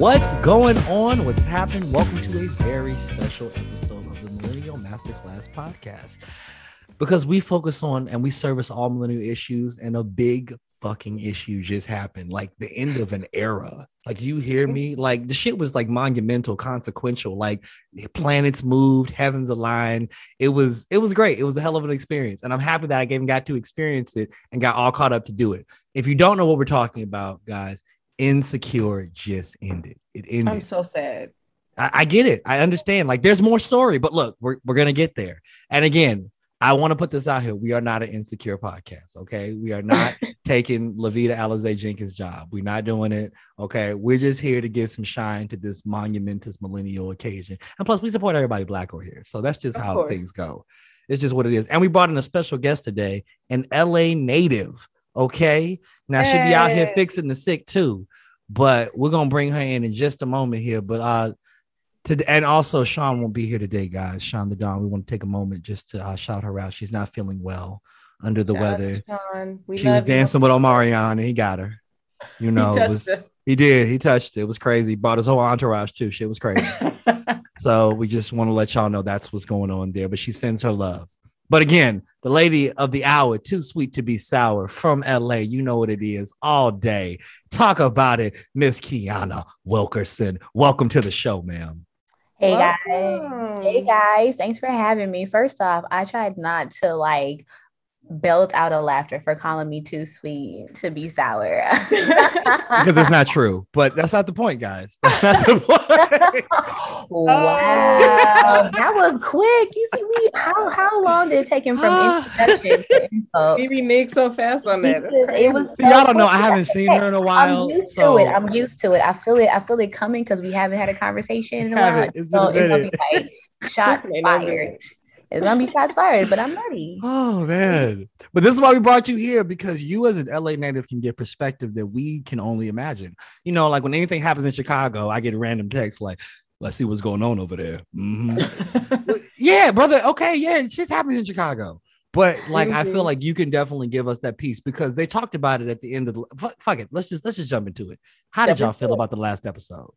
What's going on? What's happening? Welcome to a very special episode of the Millennial Masterclass podcast. Because we focus on and we service all millennial issues, and a big fucking issue just happened like the end of an era. Like, do you hear me? Like, the shit was like monumental, consequential. Like, planets moved, heavens aligned. It was, it was great. It was a hell of an experience, and I'm happy that I even got to experience it and got all caught up to do it. If you don't know what we're talking about, guys, Insecure just ended. It ended. I'm so sad. I, I get it. I understand. Like, there's more story, but look, we're we're gonna get there. And again, I want to put this out here. We are not an insecure podcast. Okay. We are not taking Lavita Alizé Jenkins' job. We're not doing it. Okay. We're just here to give some shine to this monumentous millennial occasion. And plus, we support everybody black over here. So that's just Of how course. things go. It's just what it is. And we brought in a special guest today, an LA native. Okay. Now she'll be out here fixing the sick too. But we're gonna bring her in in just a moment here. But uh to, and also Sean won't be here today, guys. Sean the Don. We want to take a moment just to uh, shout her out. She's not feeling well, under the Shout weather. Sean. We she was love you. dancing with Omarion and he got her. You know, it was, he did. He touched it. It was crazy. Brought his whole entourage too. Shit was crazy. so we just want to let y'all know that's what's going on there. But she sends her love. But again, the lady of the hour, too sweet to be sour from LA. You know what it is all day. Talk about it, Miss Kiana Wilkerson. Welcome to the show, ma'am. Hey guys. Hey guys, thanks for having me. First off, I tried not to like belt out of laughter for calling me too sweet to be sour. Because it's not true, but that's not the point, guys. That's not the point. wow, that was quick. You see, we how how long did it take him from introduction to info? He reneged so fast on that. That's It was See, y'all don't know. I haven't seen her in a while. I'm used so to it. I'm used to it. I feel it. I feel it. I feel it coming because we haven't had a conversation in a while. Haven't. It's a So it's gonna be like shots fired. Minute. It's gonna be shots fired, but I'm ready. Oh man. But this is why we brought you here because you as an LA native can get perspective that we can only imagine. You know, like when anything happens in Chicago, I get random texts like, let's see what's going on over there. Mhm. yeah, brother. Okay, yeah, it's shit's happening in Chicago. But like I feel like you can definitely give us that piece because they talked about it at the end of the fuck, fuck it. Let's just let's just jump into it. How did Jump y'all feel about the last episode?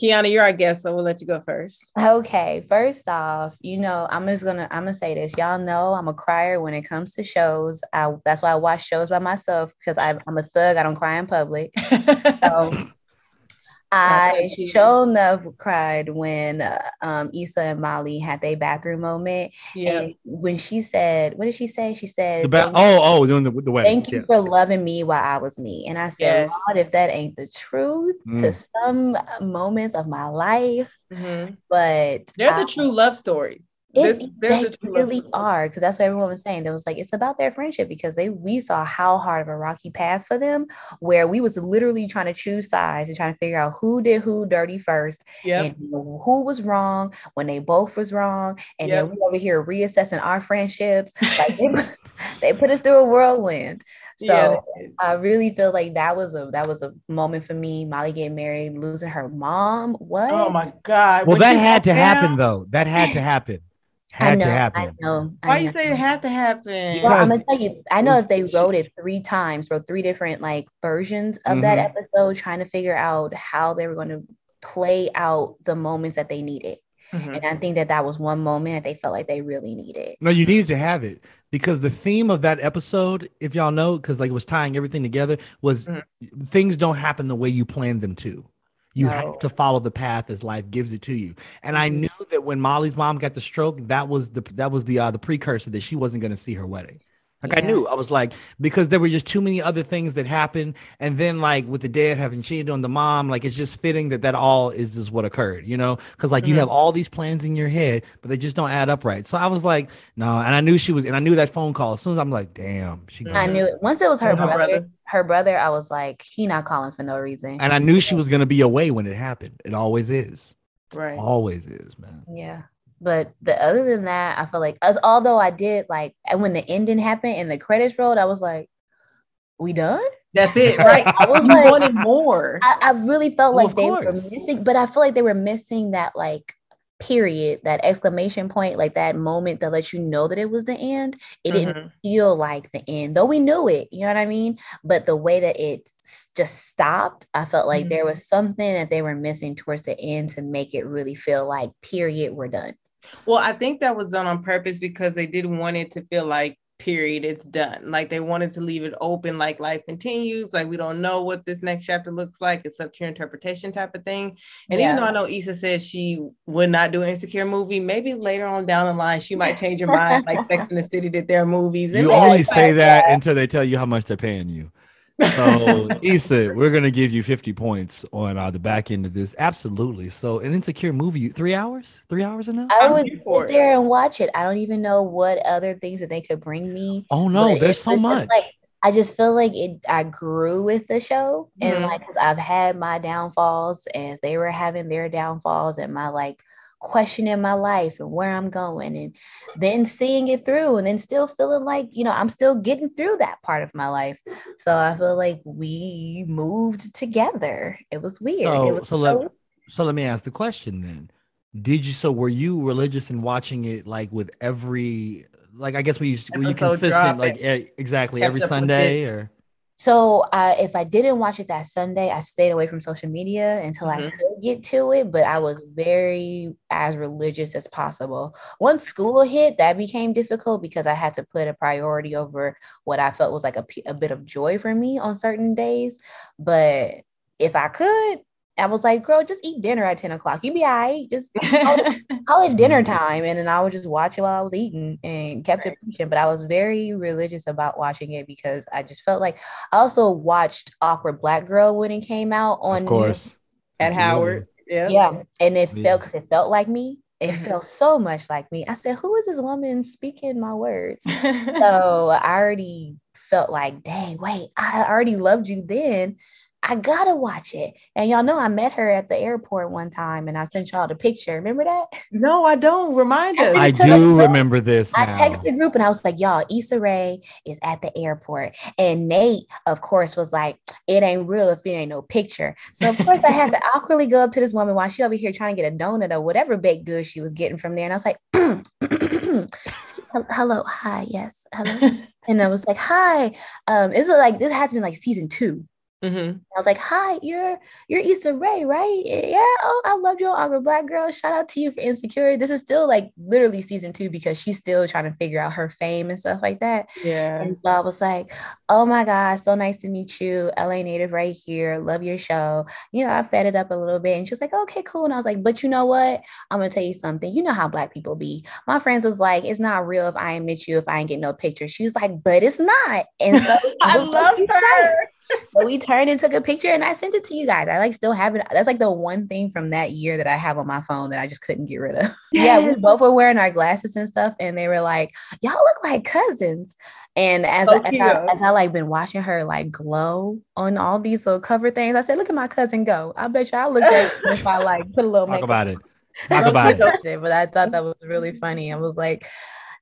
Kiana, you're our guest, so we'll let you go first. Okay, first off, you know, I'm just gonna I'm gonna say this. Y'all know I'm a crier when it comes to shows. I that's why I watch shows by myself because I'm I'm a thug. I don't cry in public. So I like you. sure enough cried when uh, um Issa and Molly had their bathroom moment. yeah. And when she said, what did she say? She said, The ba- oh, oh, doing the, the wedding. Thank you Yeah. for loving me while I was me. And I said, Yes. Lord, if that ain't the truth Mm. to some moments of my life, Mhm. but They're I- the true love story. It, This- they're they the really are because that's what everyone was saying. They was like it's about their friendship because they we saw how hard of a rocky path for them, where we was literally trying to choose sides and trying to figure out who did who dirty first Yep. and who was wrong when they both was wrong, and Yep. then we over here reassessing our friendships. Like they, they put us through a whirlwind. So Yeah. I really feel like that was a that was a moment for me. Molly getting married, losing her mom. Oh what? Oh my God. Well, When that had to broke happen though. That had to happen. I Had know, to happen. I know. I Why you say it had to happen? Well, I'm gonna tell you, I know that they wrote it three times, wrote three different like versions of that Mhm. episode, trying to figure out how they were going to play out the moments that they needed. Mhm. And I think that that was one moment that they felt like they really needed. No, you needed to have it because the theme of that episode, if y'all know, because like it was tying everything together, was Mhm. things don't happen the way you planned them to. You No. have to follow the path as life gives it to you. And I Mhm. knew that when Molly's mom got the stroke, that was the that was the uh, the precursor that she wasn't going to see her wedding. Like I knew, I was like, because there were just too many other things that happened, and then like with the dad having cheated on the mom, like it's just fitting that that all is just what occurred, you know? Because like you Mhm. have all these plans in your head, but they just don't add up right. So I was like, no, and I knew she was, and I knew that phone call. As soon as I'm like, damn, she, I knew it. Once it was her Her brother, brother. her brother, I was like, he not calling for no reason. and I knew she was gonna be away when it happened. It always is, Right. always is, man. Yeah. But the other than that, I feel like as although I did like and when the ending happened and the credits rolled, I was like, we done? That's it, right? I was like- wanted more. I, I really felt Well, like of they were missing, but I feel like they were missing that like period, that exclamation point, like that moment that lets you know that it was the end, it mm-hmm. didn't feel like the end, though we knew it, you know what I mean? But the way that it just stopped, I felt like mm-hmm. there was something that they were missing towards the end to make it really feel like, period, we're done. Well, I think that was done on purpose because they didn't want it to feel like period it's done. Like they wanted to leave it open like life continues like we don't know what this next chapter looks like it's up to your interpretation type of thing. And yeah. even though i know Issa said she would not do an insecure movie maybe later on down the line she might change her mind like Sex in the City did their movies. You only say that until they tell you how much they're paying you so Issa, we're gonna give you 50 points on uh, the back end of this. Absolutely. So an insecure movie, three hours? Three hours enough? I would sit there and watch it. I don't even know what other things that they could bring me. Oh no, there's so much. Like, I just feel like it I grew with the show mm-hmm. and like I've had my downfalls as they were having their downfalls and my like questioning my life and where I'm going and then seeing it through and then still feeling like, you know, I'm still getting through that part of my life. So I feel like we moved together. It was weird. So, was so, let, so let me ask the question then. Did you so were you religious and watching it like with every like I guess we used were you consistent like exactly every Sunday or so uh, if I didn't watch it that Sunday, I stayed away from social media until mm-hmm. I could get to it. But I was very as religious as possible. Once school hit, that became difficult because I had to put a priority over what I felt was like a, a bit of joy for me on certain days. But if I could, I was like, girl, just eat dinner at 10 o'clock. You be all right. Just call it, call it dinner time. And then I would just watch it while I was eating and kept right. it pushing. But I was very religious about watching it because I just felt like I also watched Awkward Black Girl when it came out on of course at Howard. Yeah. Yeah. And it yeah. felt because it felt like me. It mm-hmm. felt so much like me. I said, Who is this woman speaking my words? so I already felt like, dang, wait, I already loved you then. I gotta watch it. And y'all know I met her at the airport one time and I sent y'all the picture. Remember that? No, I don't. Remind us. I do remember this. Now. I texted the group and I was like, y'all, Issa Rae is at the airport. And Nate, of course, was like, it ain't real if it ain't no picture. So of course I had to awkwardly go up to this woman while she over here trying to get a donut or whatever baked good she was getting from there. And I was like, hello, hi, yes, hello. and I was like, hi. Um, this is like this has been like season two. Mm-hmm. I was like, "Hi, you're you're Issa Rae, right? Yeah. Oh, I loved your Awkward Black Girl. Shout out to you for Insecure. This is still like literally season two because she's still trying to figure out her fame and stuff like that. Yeah. And so I was like, "Oh my god, so nice to meet you, LA native, right here. Love your show. You know, I fed it up a little bit, and she's like, "Okay, cool." And I was like, "But you know what? I'm gonna tell you something. You know how Black people be. My friends was like, it's not real if I ain't met you if I ain't get no picture. She was like, but it's not. And so I love her so we turned and took a picture and I sent it to you guys. I like still have it. That's like the one thing from that year that I have on my phone that I just couldn't get rid of. Yes. Yeah, we both were wearing our glasses and stuff, and they were like, "Y'all look like cousins." And as, I, as, I, as I like been watching her like glow on all these little cover things, I said, "Look at my cousin go." I bet you I look at if I like put a little talk about it. Talk about it. But I thought that was really funny. I was like,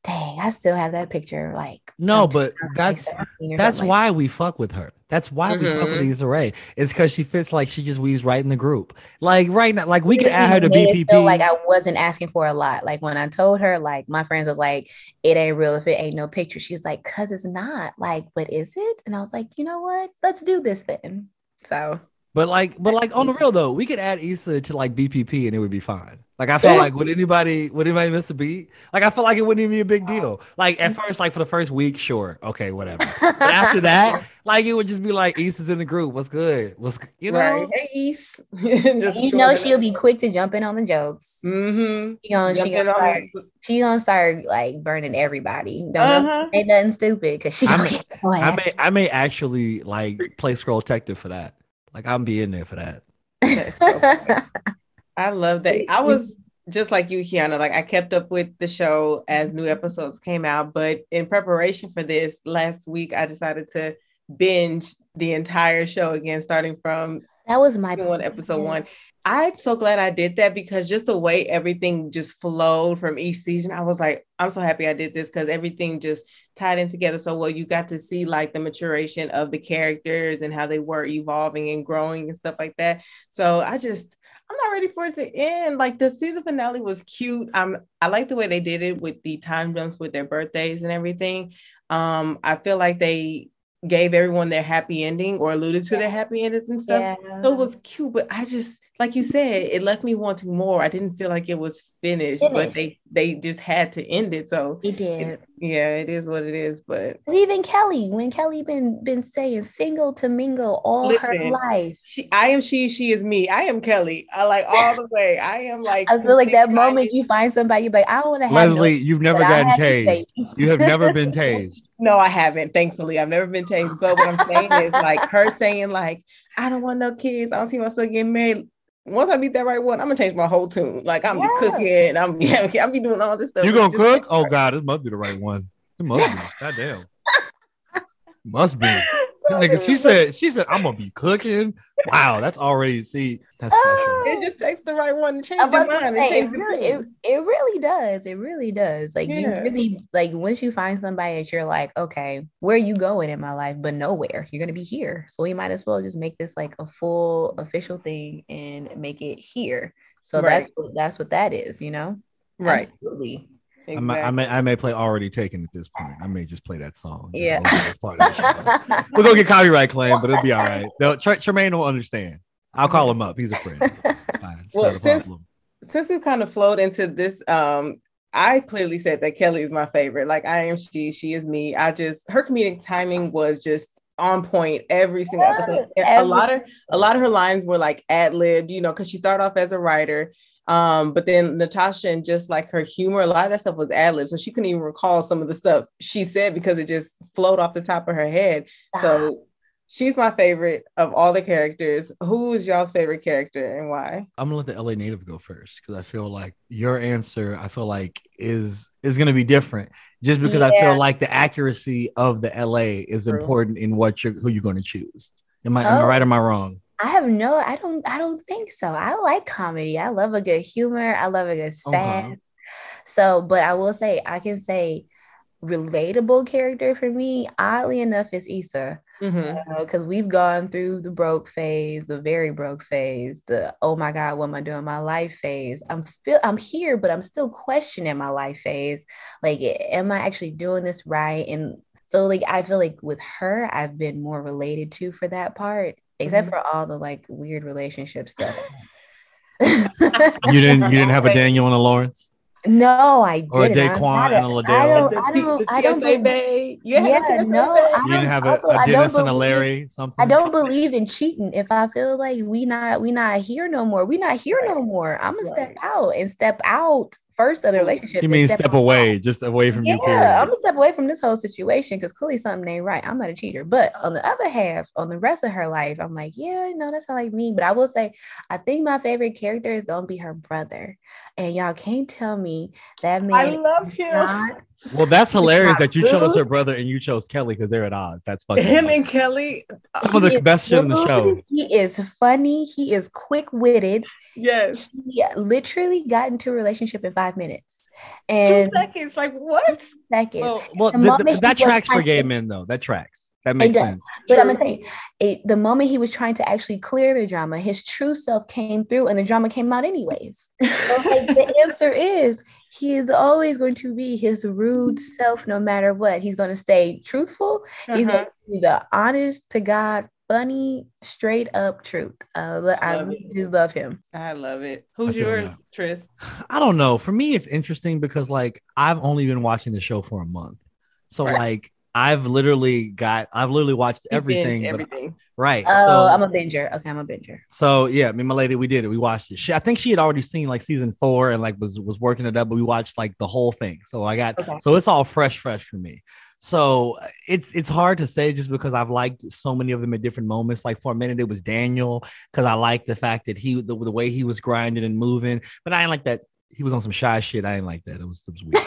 dang, I still have that picture. Like, no, but that's that's why we fuck with her. That's why mm-hmm. we fuck with mm-hmm. Issa Rae. It's because she fits like she just weaves right in the group. Like right now, like we could add her to BPP. like I wasn't asking for a lot. Like when I told her, like my friends was like, "It ain't real if it ain't no picture." She's like, "Cause it's not." Like, but is it? And I was like, you know what? Let's do this then. So but like, but like on the real though, we could add Issa to like BPP and it would be fine. Like I felt like would anybody would anybody miss a beat? Like I felt like it wouldn't even be a big deal. Like at first, like for the first week, sure, okay, whatever. But after that, like it would just be like East is in the group. What's good? What's you know? Right. Hey East. you know she'll be quick to jump in on the jokes. Mm-hmm. You know she gonna start. She gonna start like burning everybody. Don't uh-huh. ain't nothing stupid because she. I may, I may I may actually like play scroll detective for that. Like I'm be in there for that. I love that. I was just like you, Kiana. Like I kept up with the show as mm-hmm. new episodes came out, but in preparation for this last week, I decided to binge the entire show again, starting from that was my one episode one. I'm so glad I did that because just the way everything just flowed from each season, I was like, I'm so happy I did this because everything just tied in together so well. You got to see like the maturation of the characters and how they were evolving and growing and stuff like that. So I just, I'm not ready for it to end. Like the season finale was cute. Um, I like the way they did it with the time jumps with their birthdays and everything. Um, I feel like they gave everyone their happy ending or alluded to their happy endings and stuff. Yeah. So it was cute, but I just like you said, it left me wanting more. I didn't feel like it was finished, but they they just had to end it. So He did. yeah, it is what it is. But Even Kelly, when Kelly been been saying single to mingle all her life. she, I am she, she is me. I am Kelly. I like all the way. I am like I feel like that completely moment you find somebody, you're like, I don't want to have Leslie, you've never I gotten have this tased. You have never been tased. No, I haven't. Thankfully, I've never been tased. But what I'm saying is like her saying like, I don't want no kids. I don't see myself getting married. Once I meet that right one, I'm gonna change my whole tune. Like I'm be Yeah. cooking. I'm yeah, I'm be doing all this stuff. You gonna cook? like Oh. God, this must be the right one. It must be. Goddamn. Must be. Nigga, she said, she said, I'm gonna be cooking. Wow, that's already see, that's special. Oh. it just takes the right one to change I'm your mind. say, it really, it, it really does. It really does. Like you really like once you find somebody that you're like, okay, where are you going in my life? But nowhere. You're gonna be here. So we might as well just make this like a full official thing and make it here. So Right. that's what that's what that is, you know? right. Absolutely. I, may, I may I may play already taken at this point. I may just play that song. Yeah. over part of the show. We're gonna get copyright claim, but it'll be all right. No, Tr- Tremaine will understand. I'll call him up. He's a friend. Fine, it's Well, not a since- problem. Since we kind of flowed into this, um, I clearly said that Kelly is my favorite. Like I am she, she is me. I just her comedic timing was just on point every single episode. Every- a lot of a lot of her lines were like ad libbed, you know, because she started off as a writer. Um, but then Natasha and just like her humor, a lot of that stuff was ad lib. So she couldn't even recall some of the stuff she said because it just flowed off the top of her head. So she's my favorite of all the characters. Who is y'all's favorite character and why? I'm gonna let the LA native go first because I feel like your answer, I feel like is is gonna be different just because I feel like the accuracy of the LA is True. important in what you're who you're gonna choose. Am I, am I Oh. right or am I wrong? I have no, I don't, I don't think so. I like comedy. I love a good humor. I love a good sad. Okay. So, but I will say, I can say relatable character for me, oddly enough, is Issa. Mm-hmm. Because we've gone through the broke phase, the very broke phase, the oh my God, what am I doing my life phase. I'm feel I'm here, but I'm still questioning my life phase. Like, am I actually doing this right? And so like I feel like with her, I've been more related to for that part, except Mhm. for all the like weird relationship stuff. You didn't you didn't have a Daniel and a Lawrence? no, I didn't. Or a I'm Daquan not and a Liddell? I don't, The I P- don't, I don't PSA believe- Bay. You Yeah, no, I You didn't have a, also, a I don't Dennis and a Larry, something? I don't believe in cheating. If I feel like we not we not here no more, we not here no more. I'm gonna step out and step out first of the relationship. You mean step outside. away, just away from Yeah, you, period. I'm gonna step away from this whole situation because clearly something ain't right. I'm not a cheater. But on the other half, on the rest of her life, I'm like, yeah, no, that's not like me. But I will say, I think my favorite character is gonna be her brother. And y'all can't tell me that man I love him. not Well, that's hilarious that you chose her brother and you chose Kelly because they're at odds. That's fucking Him funny. and Kelly. Uh, some of the He is best shit in the show. He is funny. He is quick witted. Yes. He literally got into a relationship in five minutes. Two And seconds. Like what? seconds. Well, well The th- th- moment he that tracks for gay men though. That tracks. That makes does. sense. But I'm gonna tell you, it, the moment he was trying to actually clear the drama, his true self came through, and the drama came out anyways. So, like, the answer is he is always going to be his rude self, no matter what. He's going to stay truthful. He's Uh-huh. going to be the honest to God, funny, straight up truth. Uh, I Love really it. do love him. I love it. Who's yours, that. Tris? I don't know. For me, it's interesting because like I've only been watching the show for a month, so like I've literally got I've literally watched You everything. everything. right. Oh, so I'm a binger. Okay, I'm a binger. So yeah, me and my lady, we did it. We watched it. She, I think she had already seen like season four and like was was working it up, but we watched like the whole thing. So I got Okay. so it's all fresh, fresh for me. So it's it's hard to say just because I've liked so many of them at different moments. Like for a minute, it was Daniel because I like the fact that he the, the way he was grinding and moving, but I didn't like that he was on some shy shit. I didn't like that. It was it was weird.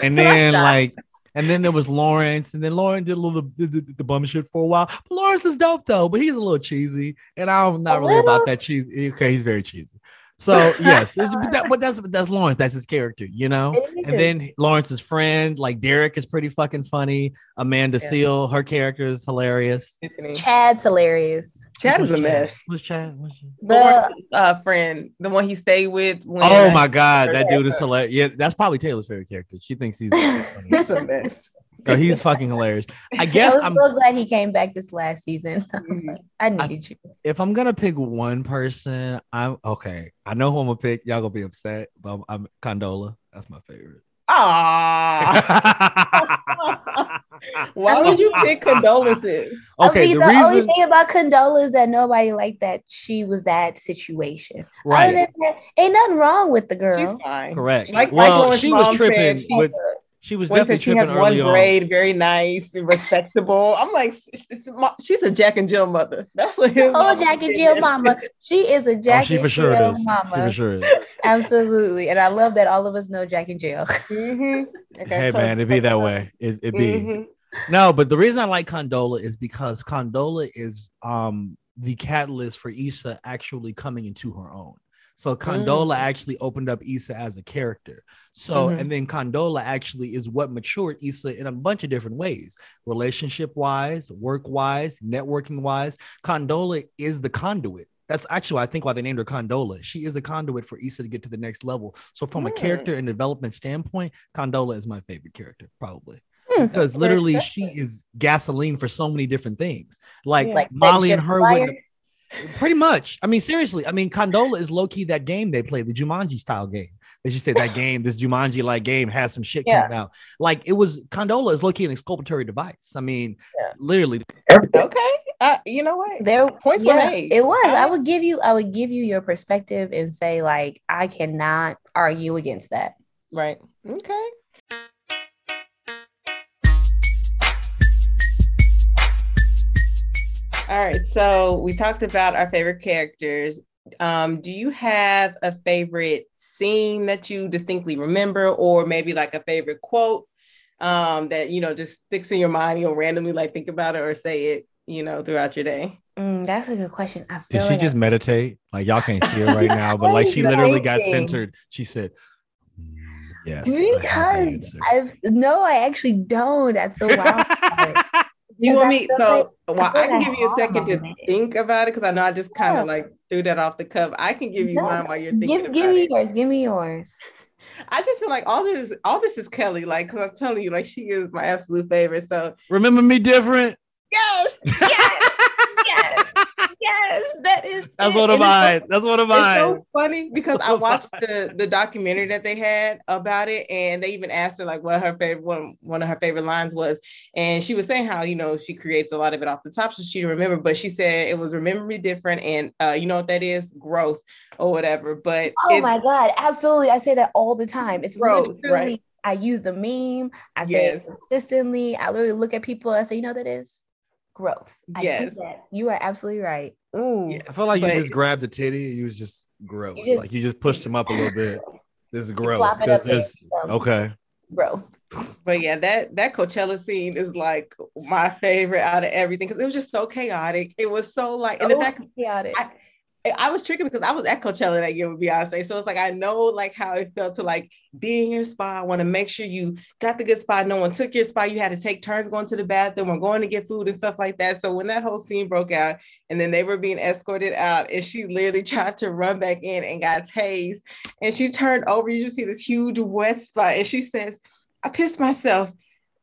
And then like. And then there was Lawrence, and then Lawrence did a little the, the, the bum shit for a while. But Lawrence is dope though, but he's a little cheesy, and I'm not A really about that cheesy. Okay, he's very cheesy. So yes, but, that, but that's that's Lawrence. That's his character, you know. And then Lawrence's friend, like Derek, is pretty fucking funny. Amanda Yeah. Seales, her character is hilarious. Tiffany. Chad's hilarious. Chad is a mess. Who's Chad? Who's Chad? The uh, friend, the one he stayed with. When, Oh my god, that dude is hilarious. Yeah, that's probably Taylor's favorite character. She thinks he's. He's a mess. No, he's fucking hilarious. I I guess I'm so glad he came back this last season. I was like, I needed you. if I'm gonna pick one person, I'm okay. I know who I'm gonna pick. Y'all gonna be upset, but I'm, I'm Condola. That's my favorite. Ah, why would you pick condolences? okay, Okay, the the, only thing about Condola is that nobody liked that she was that situation. Other right, than that, ain't nothing wrong with the She's girl. fine. correct. Like- like well, Lawrence she was tripping said, she- with. She was When definitely she has one early on. grade, very nice, and respectable. I'm like, s- s- mo- she's a Jack and Jill mother. That's what his Oh, mama Jack and. Jill mama. She is a Oh, Jack she and for sure Jill is. She for sure is. Absolutely. And I love that all of us know Jack and Jill. Mhm. I got Hey told- man, it be that way. It, it be. Mhm. No, but the reason I like Condola is because Condola is um the catalyst for Issa actually coming into her own. So Condola actually opened up Issa as a character. So Mhm. and then Condola actually is what matured Issa in a bunch of different ways, relationship wise, work wise, networking wise. Condola is the conduit. That's actually I think why they named her Condola. She is a conduit for Issa to get to the next level. So from a Hmm. character and development standpoint, Condola is my favorite character, probably Hmm. because literally she is gasoline for so many different things. Like, Yeah. Like Molly and her wouldn't pretty much. I mean, seriously. I mean, Condola is low key that game they play, the Jumanji style game. They just said that game, this Jumanji like game, has some shit Yeah. coming out. Like it was Condola is low key an exculpatory device. I mean, Yeah. literally. Okay. Uh, you know what? There Points were made. It was. I I- would give you I would give you your perspective and say like I cannot argue against that. Right. Okay. All right. So we talked about our favorite characters. Um, do you have a favorite scene that you distinctly remember, or maybe like a favorite quote um, that you know just sticks in your mind? You'll randomly like think about it or say it, you know, throughout your day. Mm, that's a good question. I Did she like just meditate? Like y'all can't see her right now, but like she literally got thinking. centered. She said, "Mm, "Yes." I have the because answer." I no, I actually don't. That's the wild part. You want me? So like- well, feel I can give you a second have to think about it because I know I just kind Yeah. of like threw that off the cuff. I can give you No, mine while you're thinking Give, about give me it. yours. Give me yours. I just feel like all this, all this is Kelly. Like, because I'm telling you, like she is my absolute favorite. So Remember me different? yes, yes, yes, yes. That is. That's it. one of And it's so- mine. That's one of It's mine. so funny because I watched the the documentary that they had about it, and they even asked her like what her favorite one one of her favorite lines was, and she was saying how you know she creates a lot of it off the top, so she didn't remember, but she said it was remember me different, and uh, you know what that is, growth or whatever. But Oh it- my god, absolutely. I say that all the time. It's Gross, literally right? I use the meme. I say it consistently. I literally look at people. I say, you know what that is growth. I do Yes. that. You are absolutely right. Ooh, Yeah. I feel like you just grabbed the titty and you was just gross. You just- like you just pushed him up a little bit. This is gross. flop This is- there. okay. growth. but yeah, that that Coachella scene is like my favorite out of everything because it was just so chaotic. It was so like, and the Oh, fact chaotic. I- I was tricky because I was at Coachella that year with Beyonce. So it's like I know like how it felt to like be in your spot. I want to make sure you got the good spot. No one took your spot. You had to take turns going to the bathroom or going to get food and stuff like that. So when that whole scene broke out and then they were being escorted out and she literally tried to run back in and got tased and she turned over, you just see this huge wet spot and she says, I pissed myself.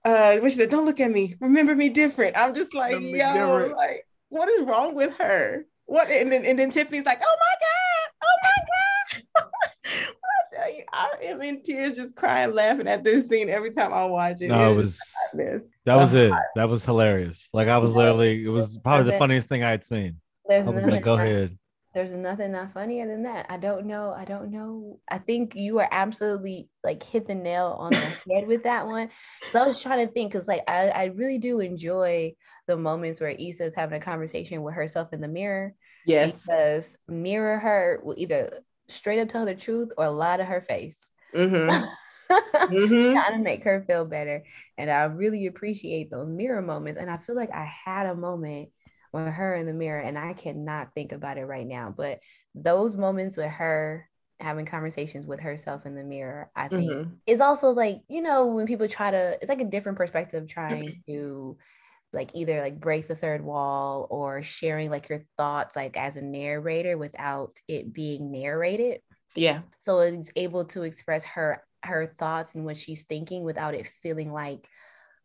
Uh, she said, don't look at me. Remember me different. I'm just like, Remember yo, different. like, what is wrong with her? What and then and then Tiffany's like, oh my god, oh my god. I tell you, I am in tears, just crying, laughing at this scene every time I watch it. No, it was that was it. That was hilarious. Like I was literally, it was probably the funniest thing I had seen. There's I was nothing like, go ahead. There's nothing not funnier than that. I don't know. I don't know. I think you are absolutely like hit the nail on the head with that one. So I was trying to think because like I, I really do enjoy the moments where Issa is having a conversation with herself in the mirror. Yes. Because mirror her will either straight up tell the truth or lie to her face. Mm-hmm. Mm-hmm. trying to make her feel better. And I really appreciate those mirror moments. And I feel like I had a moment with her in the mirror, and I cannot think about it right now. But those moments with her having conversations with herself in the mirror, I think Mhm. is also like, you know, when people try to, it's like a different perspective trying to like either like break the third wall or sharing like your thoughts like as a narrator without it being narrated Yeah. so it's able to express her her thoughts and what she's thinking without it feeling like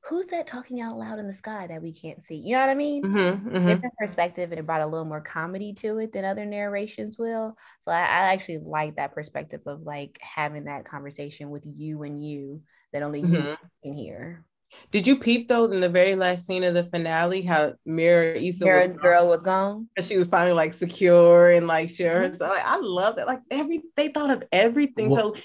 who's that talking out loud in the sky that we can't see you know what i mean Mhm, mhm. different perspective and it brought a little more comedy to it than other narrations will so I, I actually like that perspective of like having that conversation with you and you that only you Mhm. can hear Did you peep though in the very last scene of the finale how mirror Issa Your was girl was gone and she was finally like secure and like sure. Mhm. So like, I love that. Like every they thought of everything. Well- so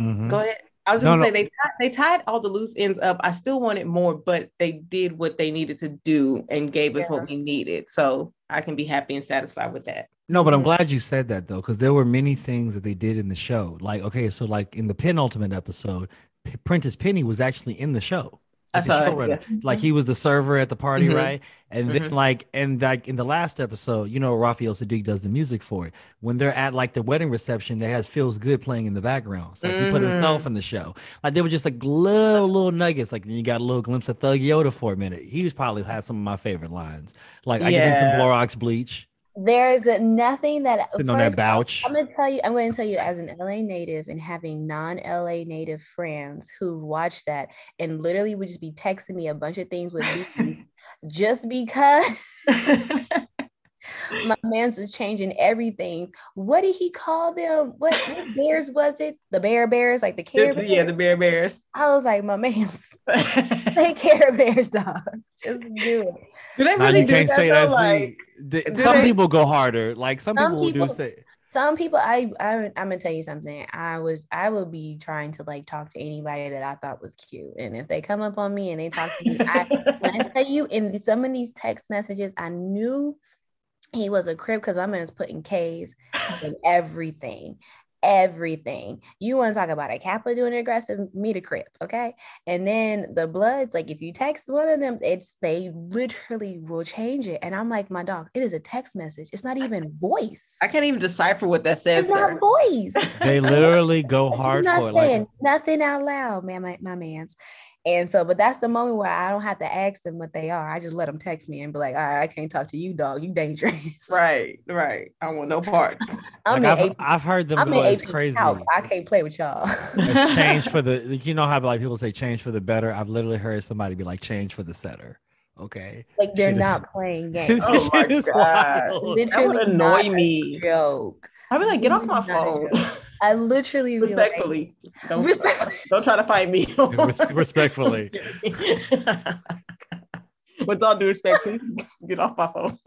Mhm. go ahead. I was No, just no. say they tied, they tied all the loose ends up. I still wanted more, but they did what they needed to do and gave us what we needed. So I can be happy and satisfied with that. No, but I'm glad you said that though, because there were many things that they did in the show. Like, okay, so like in the penultimate episode, P- Prentice Penny was actually in the show. I Like, the saw it, showrunner. Like he was the server at the party, Mhm. right? And then Mhm. like and like in the last episode, you know, Raphael Saadiq does the music for it. When they're at like the wedding reception, they has Feels Good playing in the background. It's like he put himself Mhm. in the show. Like they were just like little little nuggets. Like then you got a little glimpse of Thug Yoda for a minute. He was probably had some of my favorite lines. Like I give him some Yeah. Clorox bleach, there's nothing that sitting on that first- couch. I'm gonna tell you, I'm gonna tell you as an LA native and having non-LA native friends who watch that and literally would just be texting me a bunch of things with just because my man's was changing everything. What did he call them? What, what bears was it? The bear bears, like the care bears? yeah, the Bear Bears. I was like, my man's do take care of bears, dog. Just do it. they Now really you do can't that say that. Like, see, th- do some they? people go harder. Like some, Some people, people- do say. some people I, I i'm gonna tell you something i was i would be trying to like talk to anybody that i thought was cute and if they come up on me and they talk to me I, when I tell you in some of these text messages i knew he was a Crip because my man's putting k's in everything everything you want to talk about a kappa doing aggressive meet a crib okay and then the bloods like if you text one of them it's they literally will change it and i'm like my dog it is a text message it's not even voice I can't even decipher what that says, it's sir. not voice. They literally go You're hard not for it. Like nothing out loud, man, my, my man's. And so, but that's the moment where I don't have to ask them what they are. I just let them text me and be like, all right, I can't talk to you, dog. You dangerous. Right, right. I want no parts. I'm like in I've, AP, I've heard them I'm go as crazy. Calc. I can't play with y'all. It's change for the you know how like people say change for the better. I've literally heard somebody be like change for the setter. Okay. like they're Shit is- not playing games. Oh my God. wild. That would Literally annoy me. Joke. I'd be like, get off my phone. I literally be like- Respectfully. Don't, Respectfully. don't try to fight me. Respectfully. With all due respect, please get off my phone.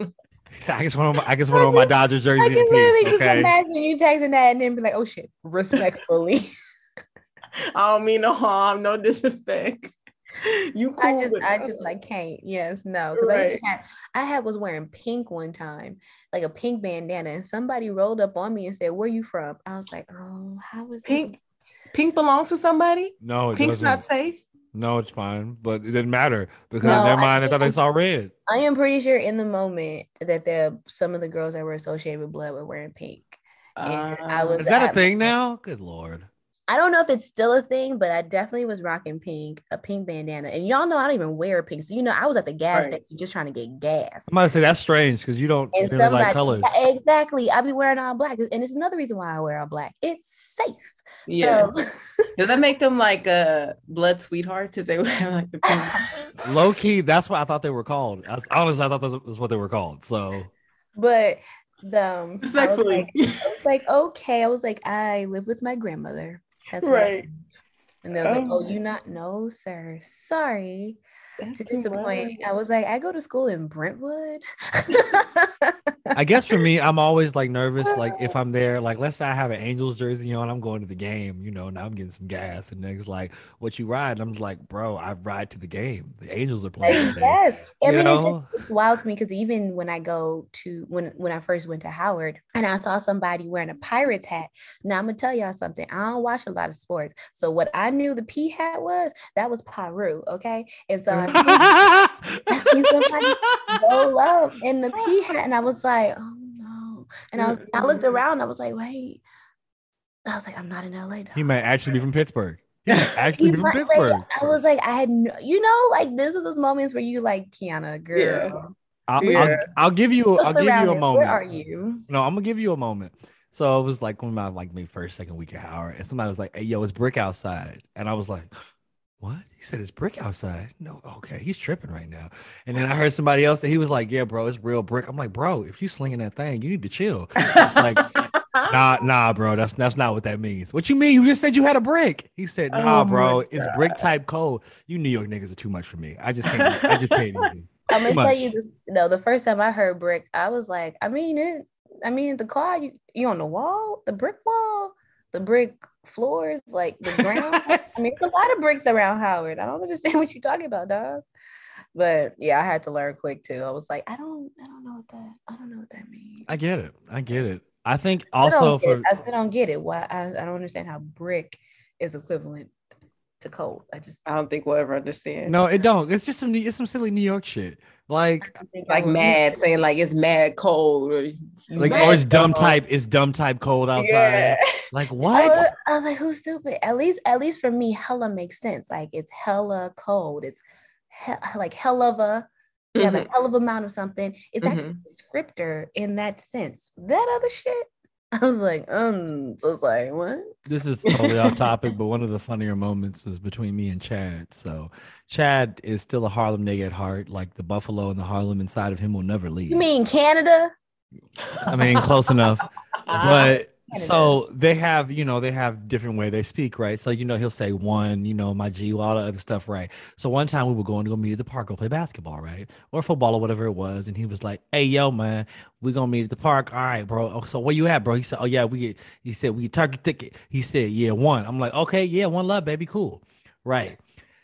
I just want I just want on my Dodger jersey I in can literally peace. just Okay. imagine you texting that and then be like, oh shit, respectfully. I don't mean no harm, no disrespect. You cool I just, with I it. just like can't. Yes, no, because I had, I had was wearing pink one time, like a pink bandana, and somebody rolled up on me and said, "Where you from?" I was like, "Oh, how was it?" pink. Pink belongs to somebody. No, it Pink's doesn't. not safe. No, it's fine, but it didn't matter because No, in their mind, I think thought they I'm- saw red. I am pretty sure in the moment that the some of the girls that were associated with blood were wearing pink. And I Uh, was- Is that a at- thing now? Good lord. I don't know if it's still a thing, but I definitely was rocking pink, a pink bandana. And y'all know I don't even wear pink. So, you know, I was at the gas Right. station just trying to get gas. I'm about to say that's strange because you don't And really somebody, like colors. Yeah, exactly. I be wearing all black. And it's another reason why I wear all black. It's safe. yeah. So, Does that make them like uh blood sweethearts if they would have like the pink? Low key, that's what I thought they were called. I, honestly, I thought that was what they were called. So but the um, I was, Respectfully. like, I was like, okay. I was like, I live with my grandmother. That's Right. And they was like, Oh. oh, you not know, sir. Sorry That's to disappoint. much. I was like, I go to school in Brentwood. I guess for me, I'm always like nervous. Like if I'm there, like let's say I have an Angels jersey on, I'm going to the game. You know, now I'm getting some gas, and niggas like, "What you ride?" And I'm just like, "Bro, I ride to the game. The Angels are playing today." yes. I mean, it's, just, it's wild to me because even when I go to when when I first went to Howard and I saw somebody wearing a Pirates hat. Now I'm gonna tell y'all something. I don't watch a lot of sports, so what I knew the P hat was that was Piru, okay. And so I I seen somebody roll up in the pea hat, and I was like, oh no. And I was, I looked mm. around, I was like, wait. I was like, I'm not in LA. Though. He might actually be from Pittsburgh. Yeah, actually from Like, Pittsburgh. I was like, I had no, you know, like this is those moments where you like Kiana, girl. I'll, Yeah. I'll, I'll give you. Go I'll give you a moment. Where are you? No, I'm gonna give you a moment. So it was like when my like maybe first, second week of Howard, and somebody was like, "Hey, yo, it's brick outside," and I was like, "What?" He said, "It's brick outside." No, okay, he's tripping right now. And then I heard somebody else, that he was like, "Yeah, bro, it's real brick." I'm like, "Bro, if you slinging that thing, you need to chill." like, nah, nah, bro, that's that's not what that means. What you mean? You just said you had a brick. He said, oh "Nah, Oh bro, it's brick type code." You New York niggas are too much for me. I just can't. I just can't. Even. I'm gonna tell you this. No, the first time I heard brick, I was like, I mean it. I mean the car. You you on the wall, the brick wall, the brick floors, like the ground. I mean, it's a lot of bricks around Howard. I don't understand what you're talking about, dog. But yeah, I had to learn quick too. I was like, I don't, I don't know what that, I don't know what that means. I get it. I get it. I think also get for it. I still don't get it. Why? I, I don't understand how brick is equivalent to code. I just I don't think we'll ever understand. no, it don't. It's just some it's some silly New York shit. Like like mad saying like it's mad cold or like Right. or oh, it's dumb type. It's dumb type cold outside. Yeah. Like I what? was, I was like, who's stupid? At least, at least for me, hella makes sense. Like it's hella cold. It's he- like hell of a you have a mm-hmm. hell of amount of something. It's actually a descriptor in that sense. That other shit, I was like, um, so it's like what? This is totally off topic, but one of the funnier moments is between me and Chad. So Chad is still a Harlem nigga at heart. Like the Buffalo and the Harlem inside of him will never leave. You mean Canada? I mean, close enough. Uh, but Canada. So they have you know they have different way they speak right? So you know he'll say one you know my g all the other stuff right? So one time we were going to go meet at the park go play basketball right? Or football or whatever it was and he was like hey yo man we gonna meet at the park? All right bro. Oh, so where you at bro? He said oh yeah we get he said we get turkey ticket. He said yeah one. I'm like okay yeah one love baby cool. Right.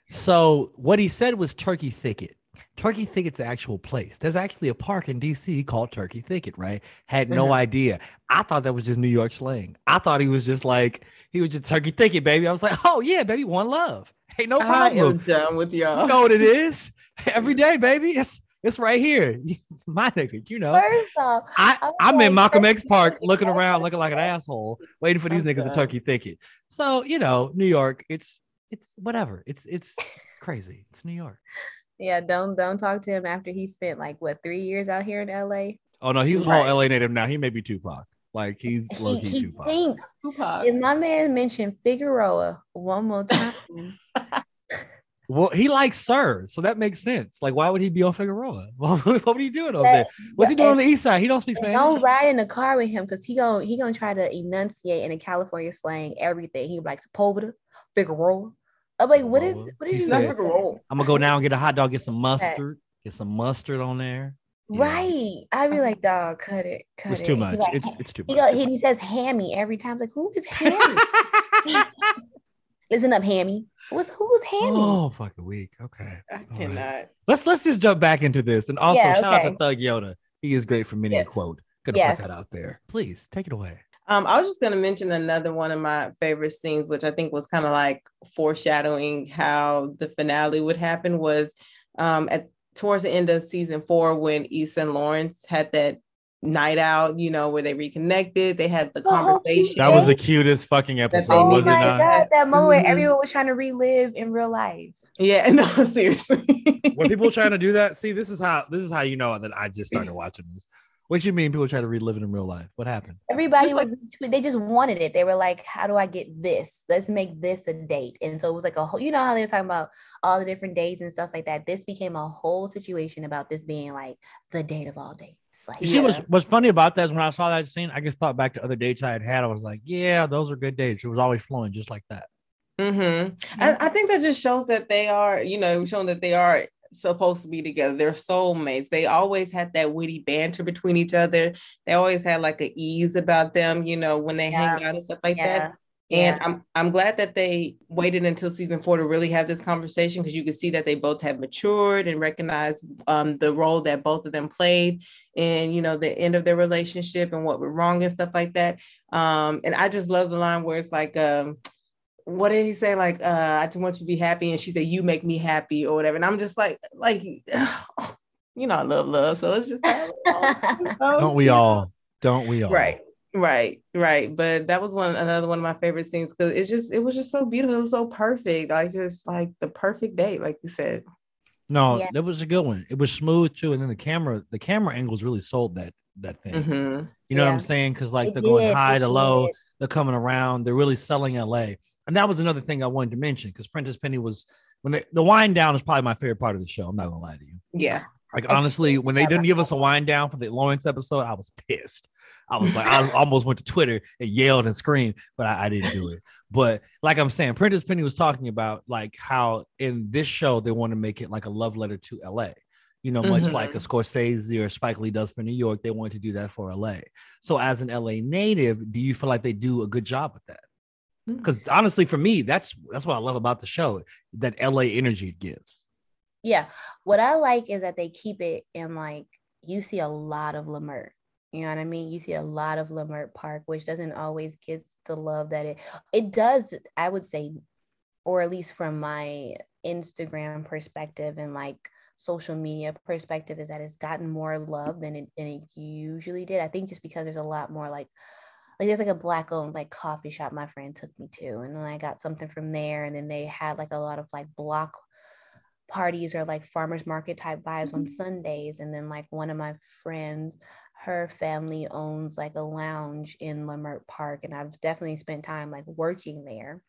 So what he said was turkey thicket Turkey Thicket's an actual place. There's actually a park in DC called Turkey Thicket, right? Had no Mhm. idea. I thought that was just New York slang. I thought he was just like, he was just Turkey Thicket, baby. I was like, oh yeah, baby, one love. Hey, no problem. I am done with y'all. y'all. know what it is? Every day, baby. It's it's right here. My nigga, you know. First off, I, I'm in Malcolm X Park looking around looking like an asshole, waiting for these I'm niggas to. Turkey Thicket. So, you know, New York, it's it's whatever. It's it's crazy. It's New York. Yeah, don't don't talk to him after he spent like what three years out here in LA. Oh no, he's a Right. whole LA native now. He may be Tupac. Like he's low He, key he Tupac. thinks Tupac. if my man mentioned Figueroa one more time. Well, he likes Sir, so that makes sense. Like, why would he be on Figueroa? What, what were you doing over there? What's he doing on the east side? He don't speak and Spanish. Don't ride in the car with him because he gonna he gonna try to enunciate in a California slang everything. He be like Sepulveda, Figueroa. I'm like, what is Figueroa. what He said- you I'm gonna go down and get a hot dog, get some mustard, get some mustard on there. Yeah. right? I'd be like, dog, cut it, cut It's it. too much. like- It's it's too he, much. go, he, he says hammy every time. It's like, who is hammy? Listen up, hammy. What's who was hammy? oh, fucking week. Okay. I All right. cannot. Let's let's just jump back into this. And also Yeah, shout out to. Thug Yoda. He is great for many a Yes. quote. Gonna Yes. put that out there. Please take it away. Um, I was just gonna mention another one of my favorite scenes, which I think was kind of like foreshadowing how the finale would happen. Was um, at towards the end of season four when Issa and Lawrence had that night out, you know, where they reconnected. They had the Oh, conversation. That was the cutest fucking episode, they Oh was it my not? god, that moment where Mhm. everyone was trying to relive in real life. yeah, no, seriously. when people trying to do that, see, this is how this is how you know that I just started watching this. What you mean people try to relive it in real life? What happened? Everybody Just like- was they just wanted it. They were like, How do I get this? Let's make this a date. And so it was like a whole, you know how they were talking about all the different dates and stuff like that. This became a whole situation about this being like the date of all dates. Like You see, what's Yeah. what's funny about that is when I saw that scene, I just thought back to other dates I had had. I was like, yeah, those are good dates. It was always flowing just like that. Mm-hmm. I, I think that just shows that they are, you know, showing that they are supposed to be together. They're soulmates. They always had that witty banter between each other. They always had like an ease about them, you know, when they hang out and stuff like that. yeah. And I'm I'm glad that they waited until season four to really have this conversation because you could see that they both have matured and recognized um, the role that both of them played in you know the end of their relationship and what went wrong and stuff like that. Um, and I just love the line where it's like um, what did he say? Like, uh, I just want you to be happy. And she said, You make me happy or whatever. And I'm just like, like, you know, I love love. So it's just like, oh, don't we all? Don't we all? Right. Right, right. But that was one another one of my favorite scenes because it's just it was just so beautiful, it was so perfect. Like just like the perfect date, like you said. No, yeah. that was a good one. It was smooth too, and then the camera, the camera angles really sold that that thing. Mm-hmm. You know yeah. what I'm saying? Because like it they're going high to low, did. they're coming around, they're really selling LA. And that was another thing I wanted to mention because Prentice Penny was when they, the wind down is probably my favorite part of the show. I'm not gonna lie to you. Yeah. Like honestly, when they didn't give us a wind down for the Lawrence episode, I was pissed. I was like, I almost went to Twitter and yelled and screamed, but I, I, didn't do it. But like I'm saying, Prentice Penny was talking about like how in this show they want to make it like a love letter to LA. You know, much mm-hmm. like a Scorsese or Spike Lee does for New York, they want to do that for LA. So, as an LA native, do you feel like they do a good job with that? Because mm. honestly, for me, that's that's what I love about the show that LA energy it gives. Yeah, what I like is that they keep it in like you see a lot of Leimert you know what I mean? You see a lot of Leimert Park, which doesn't always get the love that it it does, I would say, or at least from my Instagram perspective and like social media perspective, is that it's gotten more love than it, than it usually did. I think just because there's a lot more like like there's like a black owned like coffee shop my friend took me to and then i got something from there and then they had like a lot of like block parties or like farmers market type vibes mm-hmm. on sundays and then like one of my friends her family owns like a lounge in Leimert Park, and I've definitely spent time like working there.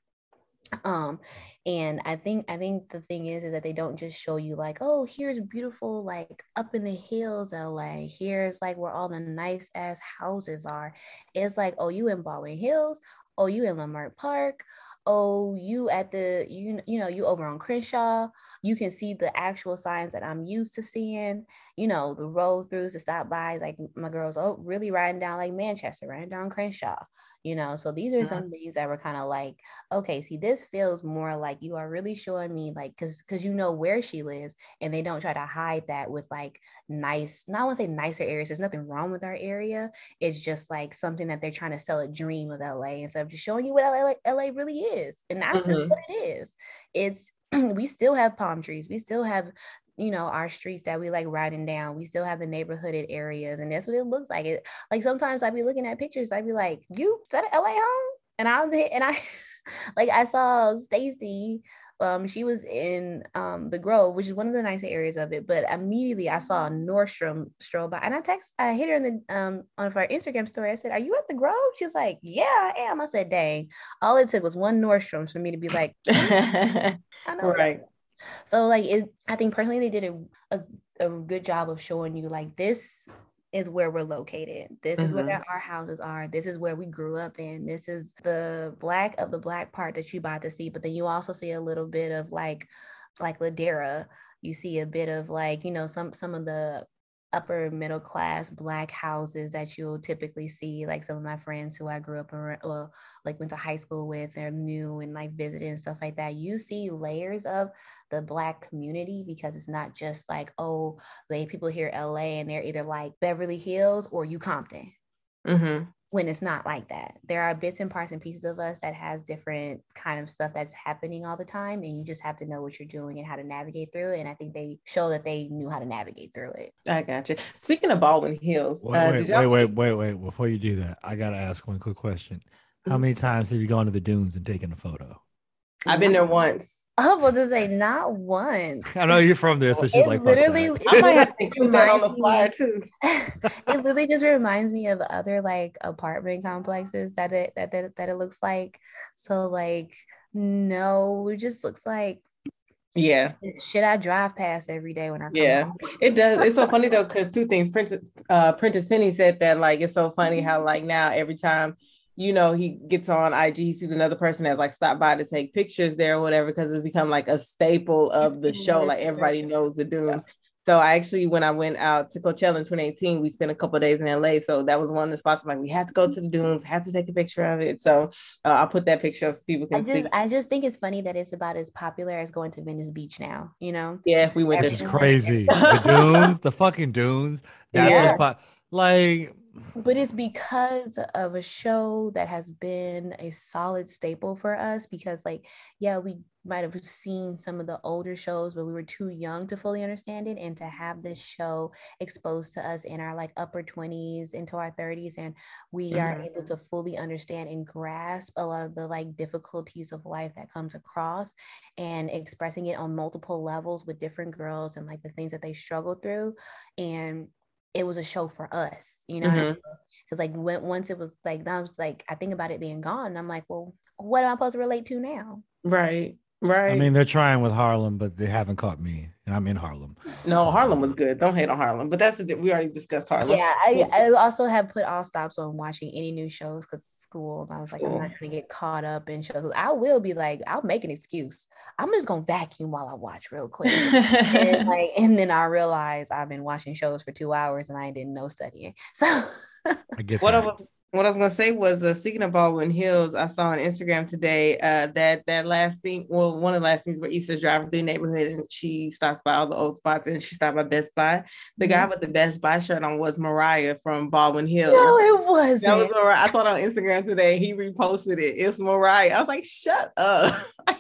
Um, and I think I think the thing is is that they don't just show you like, oh, here's beautiful like up in the hills, LA. Here's like where all the nice ass houses are. It's like, oh, you in Baldwin Hills, oh, you in Leimert Park, oh you at the you you know you over on crenshaw you can see the actual signs that i'm used to seeing you know the road throughs the stop bys like my girls oh really riding down like manchester riding down crenshaw you know so these are mm-hmm. some things that were kind of like okay see this feels more like you are really showing me like because because you know where she lives and they don't try to hide that with like nice not want to say nicer areas there's nothing wrong with our area it's just like something that they're trying to sell a dream of la instead of just showing you what la, LA really is and that's mm-hmm. what it is it's we still have palm trees we still have you know our streets that we like riding down we still have the neighborhooded areas and that's what it looks like it like sometimes i'd be looking at pictures i'd be like you is that an la home? And i was and i like i saw stacy um she was in um the grove which is one of the nicer areas of it but immediately i saw nordstrom stroll by and i text i hit her in the um on her instagram story i said are you at the grove? She's like yeah i am. I said dang all it took was one nordstrom for me to be like I know. Right so like it, I think personally they did a, a, a good job of showing you like this is where we're located. This mm-hmm. is where mm-hmm. our houses are. This is where we grew up in. This is the black of the black part that you about to see. But then you also see a little bit of like like Ladera. You see a bit of like, you know, some some of the upper middle class black houses that you'll typically see like some of my friends who i grew up around well like went to high school with they're new and like visiting and stuff like that you see layers of the black community because it's not just like oh when people hear la and they're either like beverly hills or you compton. Mm-hmm when it's not like that. There are bits and parts and pieces of us that has different kind of stuff that's happening all the time, and you just have to know what you're doing and how to navigate through it. And I think they show that they knew how to navigate through it. I got you. Speaking of Baldwin Hills, wait, uh, wait, wait, wait, wait, wait. Before you do that, I gotta ask one quick question. How mm-hmm. many times have you gone to the dunes and taken a photo? I've been there once. Oh, well, to say not once. I know you're from there, so she's like, literally. I might have to include that on the flyer too. it literally just reminds me of other like apartment complexes that it that that, that it looks like. So like, no, it just looks like yeah shit i drive past every day when i yeah it does it's so funny though because two things Prentice uh Prentice Penny said that like it's so funny how like now every time you know, he gets on IG, he sees another person has like stopped by to take pictures there or whatever, because it's become like a staple of the show. Like everybody knows the dunes. So I actually, when I went out to Coachella in 2018, we spent a couple days in LA. So that was one of the spots like we had to go to the dunes, had to take a picture of it. So uh, I'll put that picture up so people can I just, see. I just think it's funny that it's about as popular as going to Venice Beach now. You know? Yeah, we went. Which is crazy. the dunes, the fucking dunes. That's yeah. what's po- like but it's because of a show that has been a solid staple for us because like yeah we might have seen some of the older shows but we were too young to fully understand it and to have this show exposed to us in our like upper 20s into our 30s and we mm-hmm. are able to fully understand and grasp a lot of the like difficulties of life that comes across and expressing it on multiple levels with different girls and like the things that they struggle through and it was a show for us, you know, because mm-hmm. like when once it was like I was like I think about it being gone, I'm like, well, what am I supposed to relate to now? Right. Right. I mean, they're trying with Harlem, but they haven't caught me, and I'm in Harlem. No, so. Harlem was good. Don't hate on Harlem, but that's the we already discussed Harlem. Yeah, I, I also have put all stops on watching any new shows because school. And I was like, I'm not gonna get caught up in shows. I will be like, I'll make an excuse. I'm just gonna vacuum while I watch real quick, and like, and then I realize I've been watching shows for two hours and I didn't know studying. So I get what that what I was gonna say was uh, speaking of Baldwin Hills, I saw on Instagram today uh, that that last scene, well, one of the last scenes where Issa's driving through the neighborhood and she stops by all the old spots and she stopped by Best Buy. The mm-hmm. guy with the Best Buy shirt on was Mariah from Baldwin Hills. No, it wasn't. That was Mariah. I saw it on Instagram today. He reposted it. It's Mariah. I was like, shut up.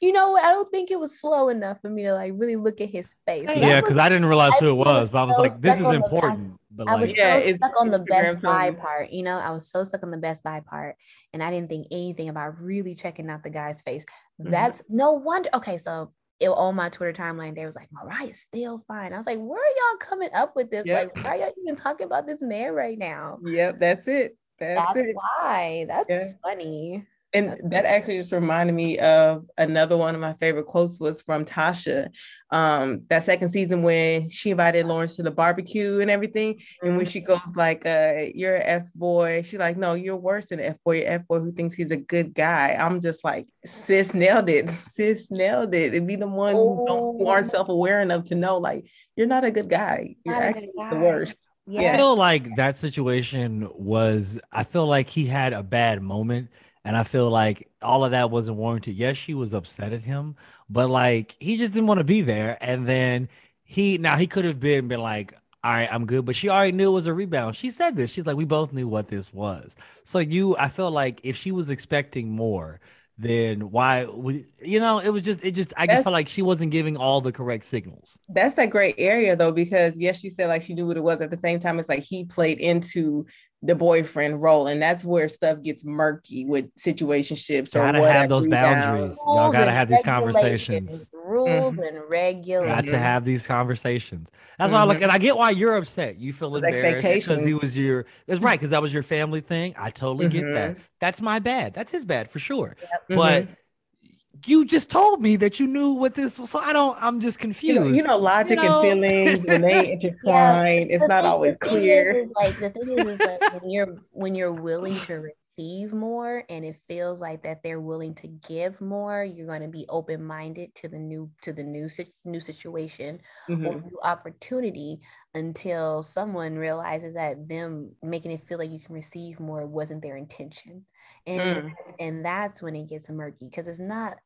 you know? I don't think it was slow enough for me to like really look at his face. Yeah, because I didn't realize who it was, but I was like, this is important. But I like, was yeah, so stuck on the Best Buy part, you know, I was so stuck on the Best Buy part, and I didn't think anything about really checking out the guy's face. Mm-hmm. That's no wonder. Okay, so it, on my Twitter timeline, there was like, Mariah's still fine. I was like, where are y'all coming up with this? Yep. Like, why are y'all even talking about this man right now? Yep, that's it. That's, that's it. why. That's yeah. funny. And that actually just reminded me of another one of my favorite quotes was from Tasha. Um, that second season when she invited Lawrence to the barbecue and everything. Mm-hmm. And when she goes like, uh, you're an F boy, she's like, no, you're worse than F boy, F boy who thinks he's a good guy. I'm just like, sis nailed it. Sis nailed it. It'd be the ones who, don't, who aren't self-aware enough to know like you're not a good guy. You're actually guy. the worst. Yeah. I feel like that situation was, I feel like he had a bad moment and I feel like all of that wasn't warranted. Yes, she was upset at him, but like he just didn't want to be there. And then he now he could have been been like, all right, I'm good. But she already knew it was a rebound. She said this. She's like, we both knew what this was. So you, I feel like if she was expecting more, then why we you know it was just it just I just felt like she wasn't giving all the correct signals. That's that great area though, because yes, she said like she knew what it was. At the same time, it's like he played into the boyfriend role, and that's where stuff gets murky with situationships. Or gotta or have those boundaries. Y'all gotta have these conversations. Rules mm-hmm. and regulations. Got to have these conversations. That's mm-hmm. why I look, and I get why you're upset. You feel embarrassed because he was your. That's right, because that was your family thing. I totally mm-hmm. get that. Mm-hmm. That's my bad. That's his bad for sure. Yep. But mm-hmm you just told me that you knew what this was. So I don't, I'm just confused. You know, you know logic you know? and feelings when they intertwine, yeah, it's not always clear. Is, like the thing is, is like when you're when you're willing to receive more and it feels like that they're willing to give more, you're going to be open-minded to the new to the new new situation mm-hmm. or new opportunity until someone realizes that them making it feel like you can receive more wasn't their intention and mm. and that's when it gets murky because it's not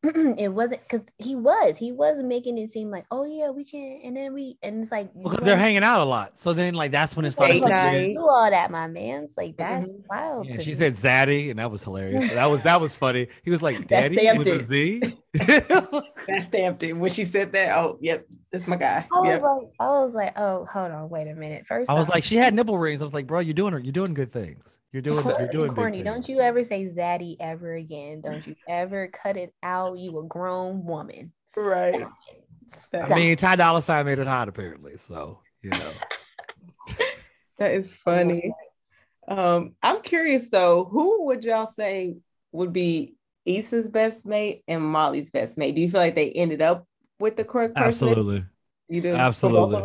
it wasn't because he was he was making it seem like oh yeah we can and then we and it's like because they're hanging out a lot. So then like that's when it started to do all that my man. It's like that's mm-hmm. wild yeah, she me. said zaddy and that was hilarious. That was that was funny. He was like daddy with a z that stamped it when she said that oh yep that's my guy. I was like, I was like, oh, hold on, wait a minute. First, I was like, she had nipple rings. I was like, bro, you're doing you're doing good things. You're doing you're doing corny. Don't you ever say zaddy ever again? Don't you ever cut it out? You a grown woman, right? Stop. I mean, Ty Dolla Sign made it hot apparently, so you know. that is funny. Um, I'm curious though, who would y'all say would be Issa's best mate and Molly's best mate? Do you feel like they ended up with the correct person? Absolutely. You do absolutely.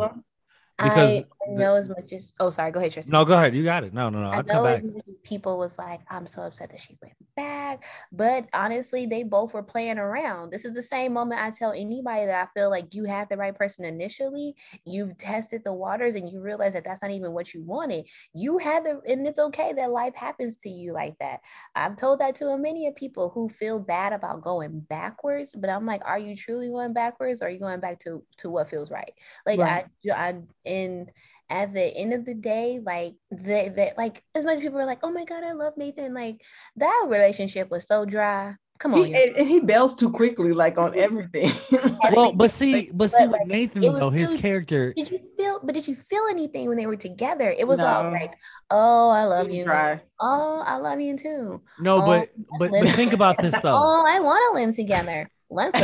Because I know as much as oh sorry, go ahead, Tristan. No, go ahead. You got it. No, no, no. I'll I know as much as people was like, I'm so upset that she went back. But honestly, they both were playing around. This is the same moment I tell anybody that I feel like you had the right person initially. You've tested the waters and you realize that that's not even what you wanted. You had the, and it's okay that life happens to you like that. I've told that to many of people who feel bad about going backwards, but I'm like, are you truly going backwards or are you going back to, to what feels right? Like right. I, I, in at the end of the day, like they, they like as much as people were like, oh my god, I love Nathan. Like that relationship was so dry. Come on, he, and, and he bails too quickly, like on everything. well, but see, but see, But, with like, Nathan though, his too- character. Did you feel? But did you feel anything when they were together? It was all like, "Oh, I love you." dry. Oh, I love you too. No, Oh, but but but think about this though. Oh, I want to live together. Let's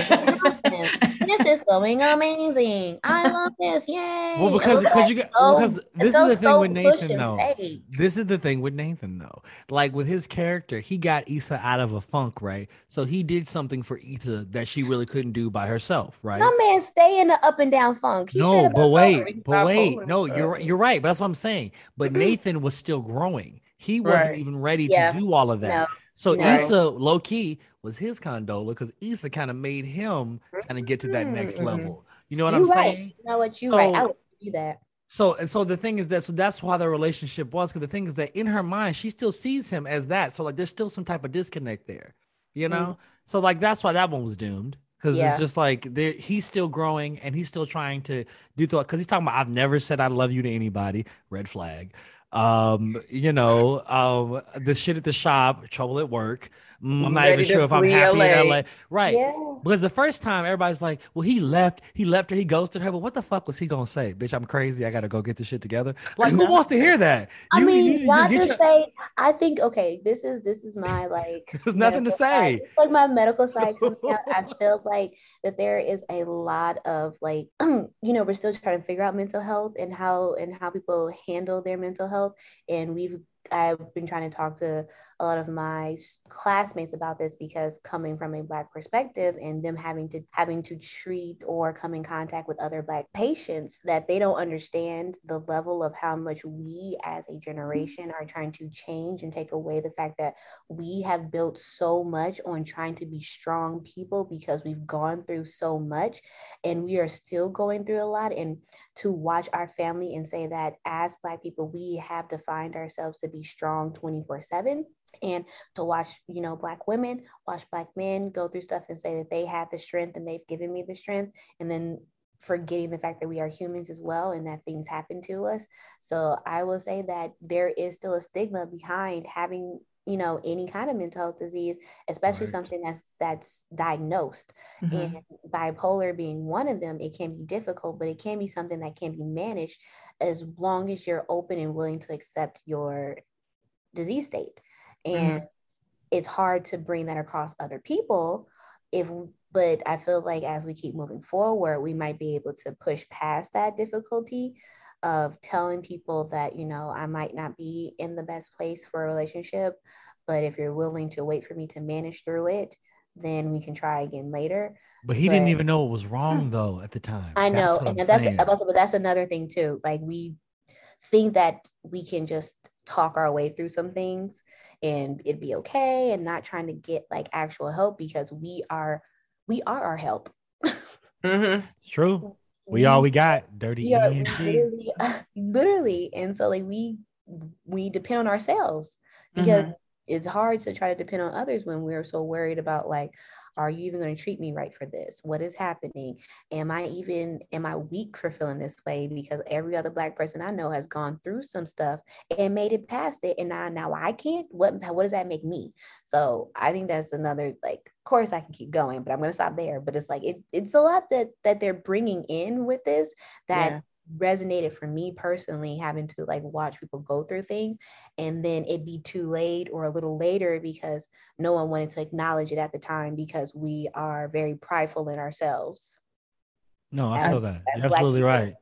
this is going amazing. I love this. Yay! Well, because because you got so- because this is the thing so with Nathan though. This is the thing with Nathan though. Like with his character, he got Issa out of a funk, right? So he did something for Issa that she really couldn't do by herself, right? My man stay in the up and down funk. He no, but wait, but wait. No, you're you're right. But that's what I'm saying. But mm-hmm. Nathan was still growing. He wasn't Right. even ready Yeah. to do all of that. No, So no. Issa, low key, was his condola because Issa kind of made him kind of get to that next Mhm. level. You know what you I'm right. saying? You know what? You right. I So- would do that. So and so the thing is that so that's why their relationship was because the thing is that in her mind she still sees him as that. So like there's still some type of disconnect there, you know. So like that's why that one was doomed because Yeah. it's just like there he's still growing and he's still trying to do thought because he's talking about I've never said I love you to anybody. Red flag. Um, you know, um, the shit at the shop, trouble at work. Mm, I'm not even sure if I'm happy in LA. LA. Right. Yeah. Because the first time everybody's like, well, he left, he left her, he ghosted her. But what the fuck was he gonna say? Bitch, I'm crazy. I gotta go get this shit together. Like, who wants to hear that? I You- mean, you- you your- say. I think okay. This is this is my like. There's nothing to say. Like my medical side out. I feel like that there is a lot of like, you know, we're still trying to figure out mental health and how and how people handle their mental health. And we've I've been trying to talk to a lot of my classmates about this because coming from a black perspective and them having to having to treat or come in contact with other black patients that they don't understand the level of how much we as a generation are trying to change and take away the fact that we have built so much on trying to be strong people because we've gone through so much and we are still going through a lot. And to watch our family and say that as black people we have defined ourselves to be strong 24 7 and to watch you know black women watch black men go through stuff and say that they have the strength and they've given me the strength and then forgetting the fact that we are humans as well and that things happen to us so i will say that there is still a stigma behind having you know any kind of mental health disease especially Right. something that's that's diagnosed Mhm. and bipolar being one of them it can be difficult but it can be something that can be managed as long as you're open and willing to accept your disease state Mm-hmm. and it's hard to bring that across other people if but i feel like as we keep moving forward we might be able to push past that difficulty of telling people that you know i might not be in the best place for a relationship but if you're willing to wait for me to manage through it then we can try again later But he didn't even know what was wrong hmm. though at the time. I know, what and I'm that's saying. also, but that's another thing too. Like we think that we can just talk our way through some things and it'd be okay, and not trying to get like actual help because we are we are our help. Mhm. It's true. We all we got. Dirty we are literally, literally, and so like we we depend on ourselves because Mm-hmm. It's hard to try to depend on others when we're so worried about like are you even going to treat me right for this? What is happening? Am i even am i weak for feeling this way? Because every other black person i know has gone through some stuff and made it past it and now now i can't? What what does that make me? So i think that's another like of course i can keep going but i'm going to stop there. But it's like it, it's a lot that that they're bringing in with this that Yeah. Resonated for me personally having to like watch people go through things and then it be too late or a little later because no one wanted to acknowledge it at the time because we are very prideful in ourselves No, I as- feel that. as You're absolutely right.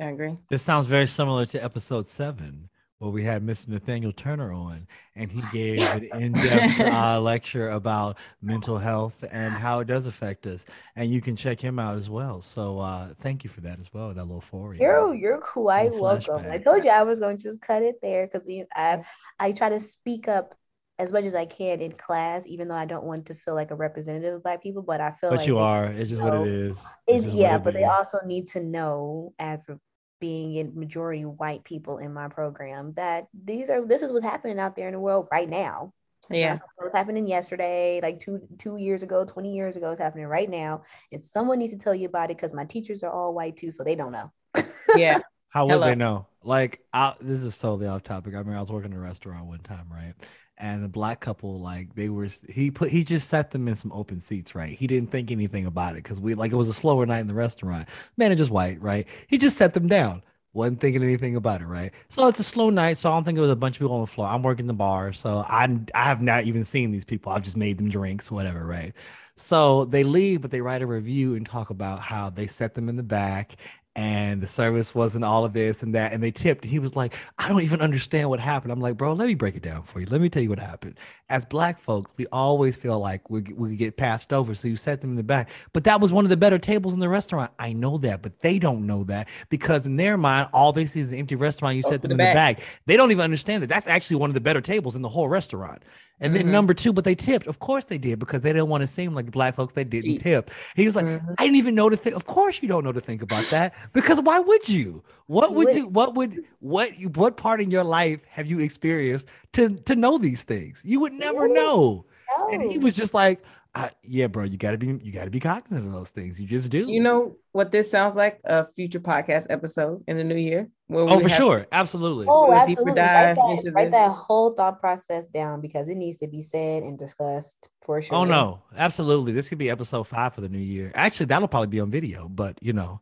I agree. This sounds very similar to episode seven, where we had Mr. Nathaniel Turner on, and he gave an in-depth uh, lecture about mental health and how it does affect us. And you can check him out as well. So uh, thank you for that as well. That little for you. you're you're quite welcome i told you i was going to just cut it there because I, I try to speak up as much as i can in class even though i don't want to feel like a representative of black people but i feel But like you are. It's just what know, it is. It, just what yeah, it but they also need to know as a, being in majority white people in my program that these are this is what's happening out there in the world right now. It's Yeah. not what's happening yesterday, like two two years ago, 20 years ago, it's happening right now. And someone needs to tell you about it because my teachers are all white too, so they don't know. Yeah. How would Hello. they know? Like, I, this is know? Like, I, this is totally off topic. I mean I was working in a restaurant one time, right? And the black couple, like, they were he put he just sat them in some open seats, right? He didn't think anything about it because we like it was a slower night in the restaurant. man Manager's white, right? He just set them down. Wasn't thinking anything about it, right? So it's a slow night, so I don't think it was a bunch of people on the floor. I'm working the bar, so I I have not even seen these people. I've just made them drinks, whatever, right? So they leave, but they write a review and talk about how they set them in the back and the service wasn't all of this and that. And they tipped. He was like, I don't even understand what happened. I'm like, bro, let me break it down for you. Let me tell you what happened. As black folks, we always feel like we, we get passed over. So you set them in the back. But that was one of the better tables in the restaurant. I know that, but they don't know that because in their mind, all they see is an empty restaurant. You Go set them the in the back. back. They don't even understand that that's actually one of the better tables in the whole restaurant. And then Mhm. number two, but they tipped. Of course they did because they didn't want to seem like black folks. They didn't tip. He was like, Mhm. I didn't even know to think. Of course you don't know to think about that because why would you? What would you? What would what you? What part in your life have you experienced to to know these things? You would never know. And he was just like, I, yeah, bro, you gotta be you gotta be cognizant of those things. You just do. You know what this sounds like? A future podcast episode in the new year. Where Oh, for have- sure, absolutely. Oh, do a deeper absolutely. dive Write, into that, write this. that whole thought process down because it needs to be said and discussed for sure. Oh no, absolutely. This could be episode five for the new year. Actually, that'll probably be on video. But you know,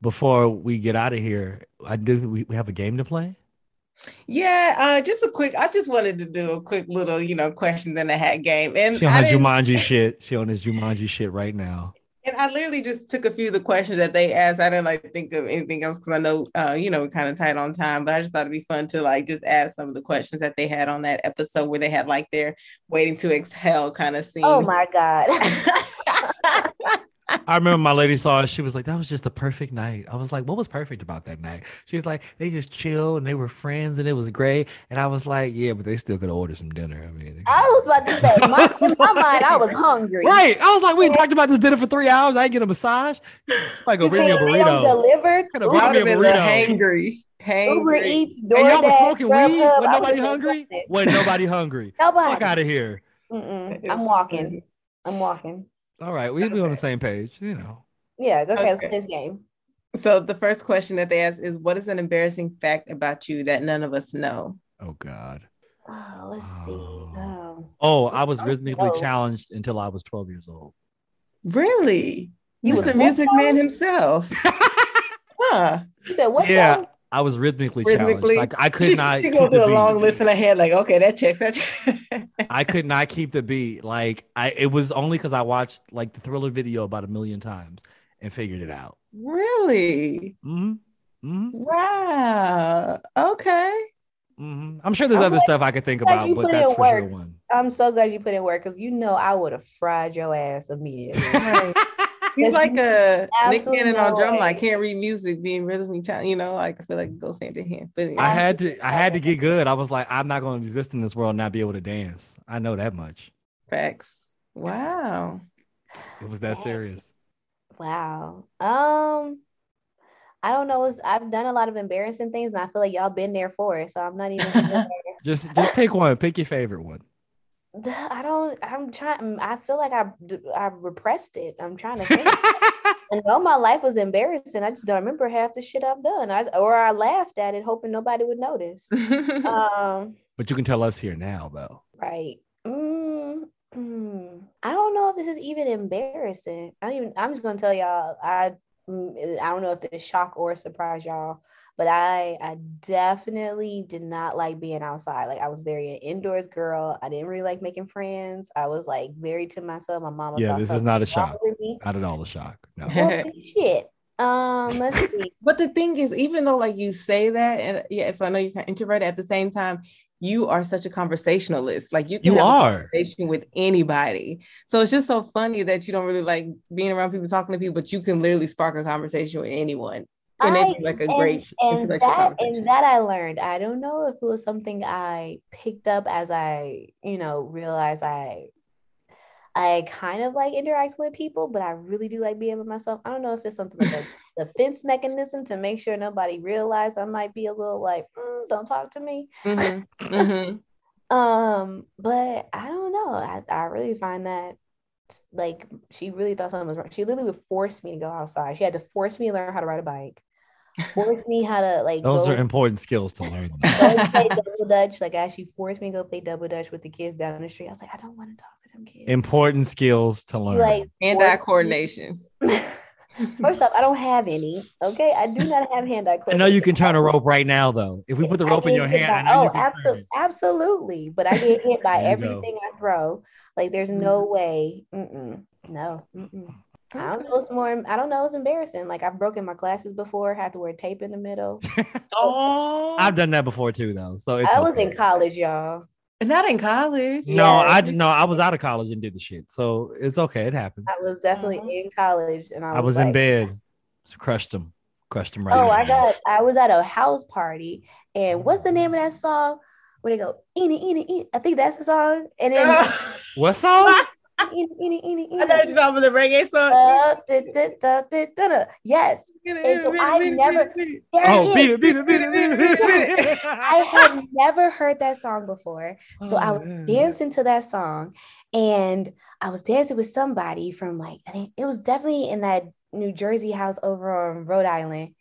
before we get out of here, I do. We, we have a game to play. Yeah, uh, just a quick. I just wanted to do a quick little, you know, questions in the hat game, and She on I her Jumanji shit. She on his Jumanji shit right now. And I literally just took a few of the questions that they asked. I didn't like think of anything else because I know, uh, you know, we're kind of tight on time. But I just thought it'd be fun to like just ask some of the questions that they had on that episode where they had like their waiting to exhale kind of scene. Oh my God. I remember my lady saw it. She was like, "That was just a perfect night." I was like, "What was perfect about that night?" She was like, "They just chilled and they were friends and it was great." And I was like, "Yeah, but they still could order some dinner." I mean, I was about to say, my, in my mind, I was hungry. right. I was like, "We talked about this dinner for three hours. I ain't get a massage. Like, go bring me a can't- they don't burrito." deliver. Coulda I brought me a been a burrito. little hangry. Uber Eats, Eats, And y'all was smoking weed. Grubhub, Was nobody would've been hungry? something. Was nobody hungry? Fuck out of here. Mm-mm. I'm walking. I'm walking. All right, we'll be on the same page. You know. Yeah, okay, let's Okay. play this game. So the first question that they asked is, "What is an embarrassing fact about you that none of us know?" Oh God. Oh, let's see. Oh. Um, Oh, I was Oh, rhythmically no. challenged until I was 12 years old. Really, You was Mr. Music Man himself, huh? you said what? yeah, now? I was rhythmically, Rhythmically, challenged. Like I could she, not She keep go the through a long list in her head, like, okay, that checks. That checks. I could not keep the beat. Like I, it was only because I watched like the Thriller video about a million times and figured it out. really? hmm hmm Wow. Okay. hmm I'm sure there's I'm other glad- stuff I could think about, but that's for sure one. I'm so glad you put in work because you know I would have fried your ass immediately. Right. He's like a Nick absolutely Cannon on no drum way. line. Can't read music, being rhythmically challenged. You know, like I feel like it goes hand in hand. But I had to, I had to get good. I was like, I'm not going to exist in this world and not be able to dance. I know that much. facts. Wow. It was that serious. Wow. Um, I don't know. It's, I've done a lot of embarrassing things, and I feel like y'all been there for it. So I'm not even. Just, just pick one. Pick your favorite one. I don't. I'm trying. I feel like I I repressed it. I'm trying to think. I know my life was embarrassing. I just don't remember half the shit I've done. I or I laughed at it, hoping nobody would notice. Um. But you can tell us here now, though. Right. Mm, mm. I don't know if this is even embarrassing. I don't even. I'm just gonna tell y'all. I mm, I don't know if this shock or surprise y'all, but I I definitely did not like being outside. Like I was very an indoors girl. I didn't really like making friends. I was like very to myself. My mama. Yeah, this is not a shock. Not at all a shock. No. Well, shit. Um. Let's see. But the thing is, even though like you say that, and yes, I know you're kind of introverted at the same time, you are such a conversationalist. Like you can You have a are. conversation with anybody. So it's just so funny that you don't really like being around people, talking to people, but you can literally spark a conversation with anyone. And I- it's like a and- great and that and that I learned. I don't know if it was something I picked up as I, you know, realized I I kind of like interact with people, but I really do like being with myself. I don't know if it's something like a defense mechanism to make sure nobody realize I might be a little like, "Mm, don't talk to me. Mhm, mhm. Um, but I don't know. I, I really find that like she really thought something was wrong. She literally would force me to go outside. She had to force me to learn how to ride a bike. Forced me how to like Those go, are important skills to learn. go play double dutch. Like actually forced me to go play double dutch with the kids down the street. I was like, I don't want to talk to them kids. important skills to learn. like Hand eye coordination. First off, I don't have any. Okay, I do not have hand eye coordination. I know you can turn a rope right now, though. If we put the rope in your hand, by- I know oh, you can turn absolutely, absolutely. But I get hit by There you go. everything I throw. Like, there's no mm. way. Mm-mm, no. Mm-mm. I don't know. It's more. I don't know. It's embarrassing. Like I've broken my glasses before. Had to wear tape in the middle. Oh, I've done that before too, though. So it's I was okay. in college, y'all. not in college. No, Yeah. I didn't. I was out of college and did the shit. So it's okay. It happened. I was definitely Mhm. in college, and I was, I was in bed. Just crushed them. Crushed them right. Oh, I got. I was at a house party, and what's the name of that song? Where they go, eeny, eeny, eeny. I think that's the song. And then, What song? I thought you eeny. talking the reggae song. Uh, da, da, da. Yes, and so I never- Oh, beat it, beat it, beat it, beat it. I had never heard that song before. So I Oh, was yeah. dancing to that song and I was dancing with somebody from like, I think it was definitely in that New Jersey house over on Rhode Island.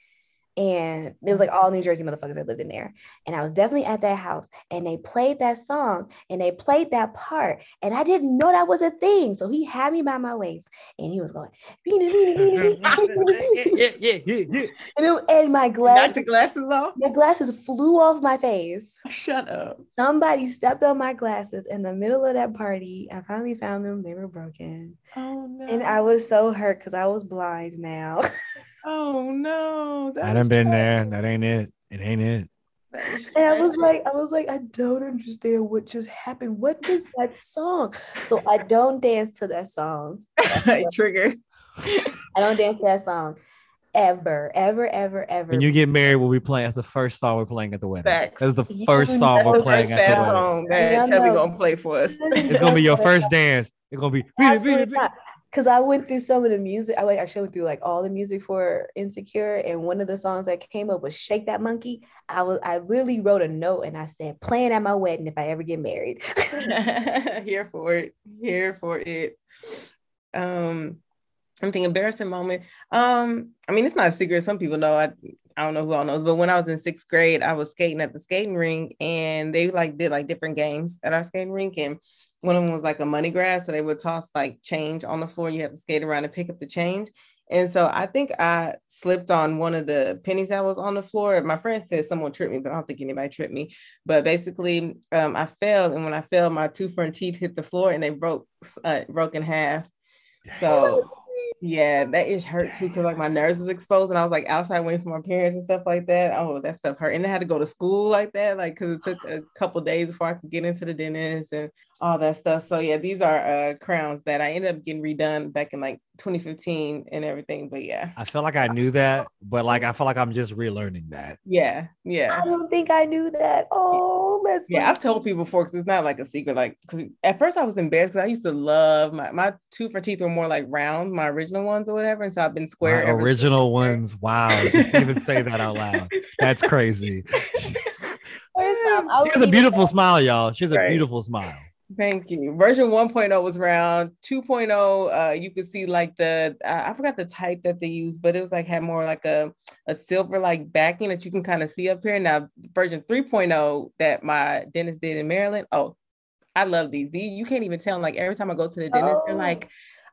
And it was like mm-hmm. all New Jersey motherfuckers that lived in there. And I was definitely at that house and they played that song and they played that part. And I didn't know that was a thing. So he had me by my waist and he was going, yeah, yeah, yeah, yeah. and, it- and my glass, the glasses off. my glasses flew off my face. Shut up. Somebody stepped on my glasses in the middle of that party. I finally found them. They were broken. Oh no. And I was so hurt because I was blind now. Oh no. I done been there. That ain't it. It ain't it. and I was like, I was like, I don't understand what just happened. What is that song? So I don't dance to that song. triggered. I don't dance to that song ever, ever, ever, ever. When you get married, we'll be playing. That's the first song we're playing at the wedding. Facts. That's the Yeah, first song That's we're playing first at the wedding. song Yeah, that I Chubby know. gonna play for us. It's gonna be your first dance. It's gonna be. Absolutely not. Because I went through some of the music. I actually went through like all the music for Insecure, and one of the songs that came up was "Shake That Monkey." I was I literally wrote a note and I said, "Playing at my wedding if I ever get married." Here for it. Here for it. Um, I'm thinking embarrassing moment. Um, I mean, it's not a secret. Some people know. I I don't know who all knows, but when I was in sixth grade, I was skating at the skating rink, and they like did like different games at our skating rink, and one of them was like a money grab. So they would toss like change on the floor. You have to skate around and pick up the change. And so I think I slipped on one of the pennies that was on the floor. My friend said someone tripped me, but I don't think anybody tripped me. But basically, um, I fell, and when I fell, my two front teeth hit the floor, and they broke uh, broke in half. So yeah, that is hurt too because like my nerves was exposed, and I was like outside waiting for my parents and stuff like that. Oh, that stuff hurt, and I had to go to school like that, like because it took a couple days before I could get into the dentist and all that stuff. So yeah, these are uh, crowns that I ended up getting redone back in like 2015 and everything. But yeah, I feel like I knew that, but like I feel like I'm just relearning that. yeah, yeah. I don't think I knew that. Oh, let's Yeah, I've told people before because it's not like a secret. Like, because at first I was embarrassed because I used to love my my two front teeth were more like round, my original ones or whatever, and so I've been square. My ever since. original ones. Wow. Just even say that out loud. That's crazy. First time, I She has a beautiful smile, y'all. She has a Right. beautiful smile. Thank you. Version 1.0 was round. 2.0, uh, you could see like the I I forgot the type that they used, but it was like had more like a a silver like backing that you can kind of see up here. Now version 3.0 that my dentist did in Maryland. Oh, I love these. These you can't even tell. Like every time I go to the dentist, they're Oh. like,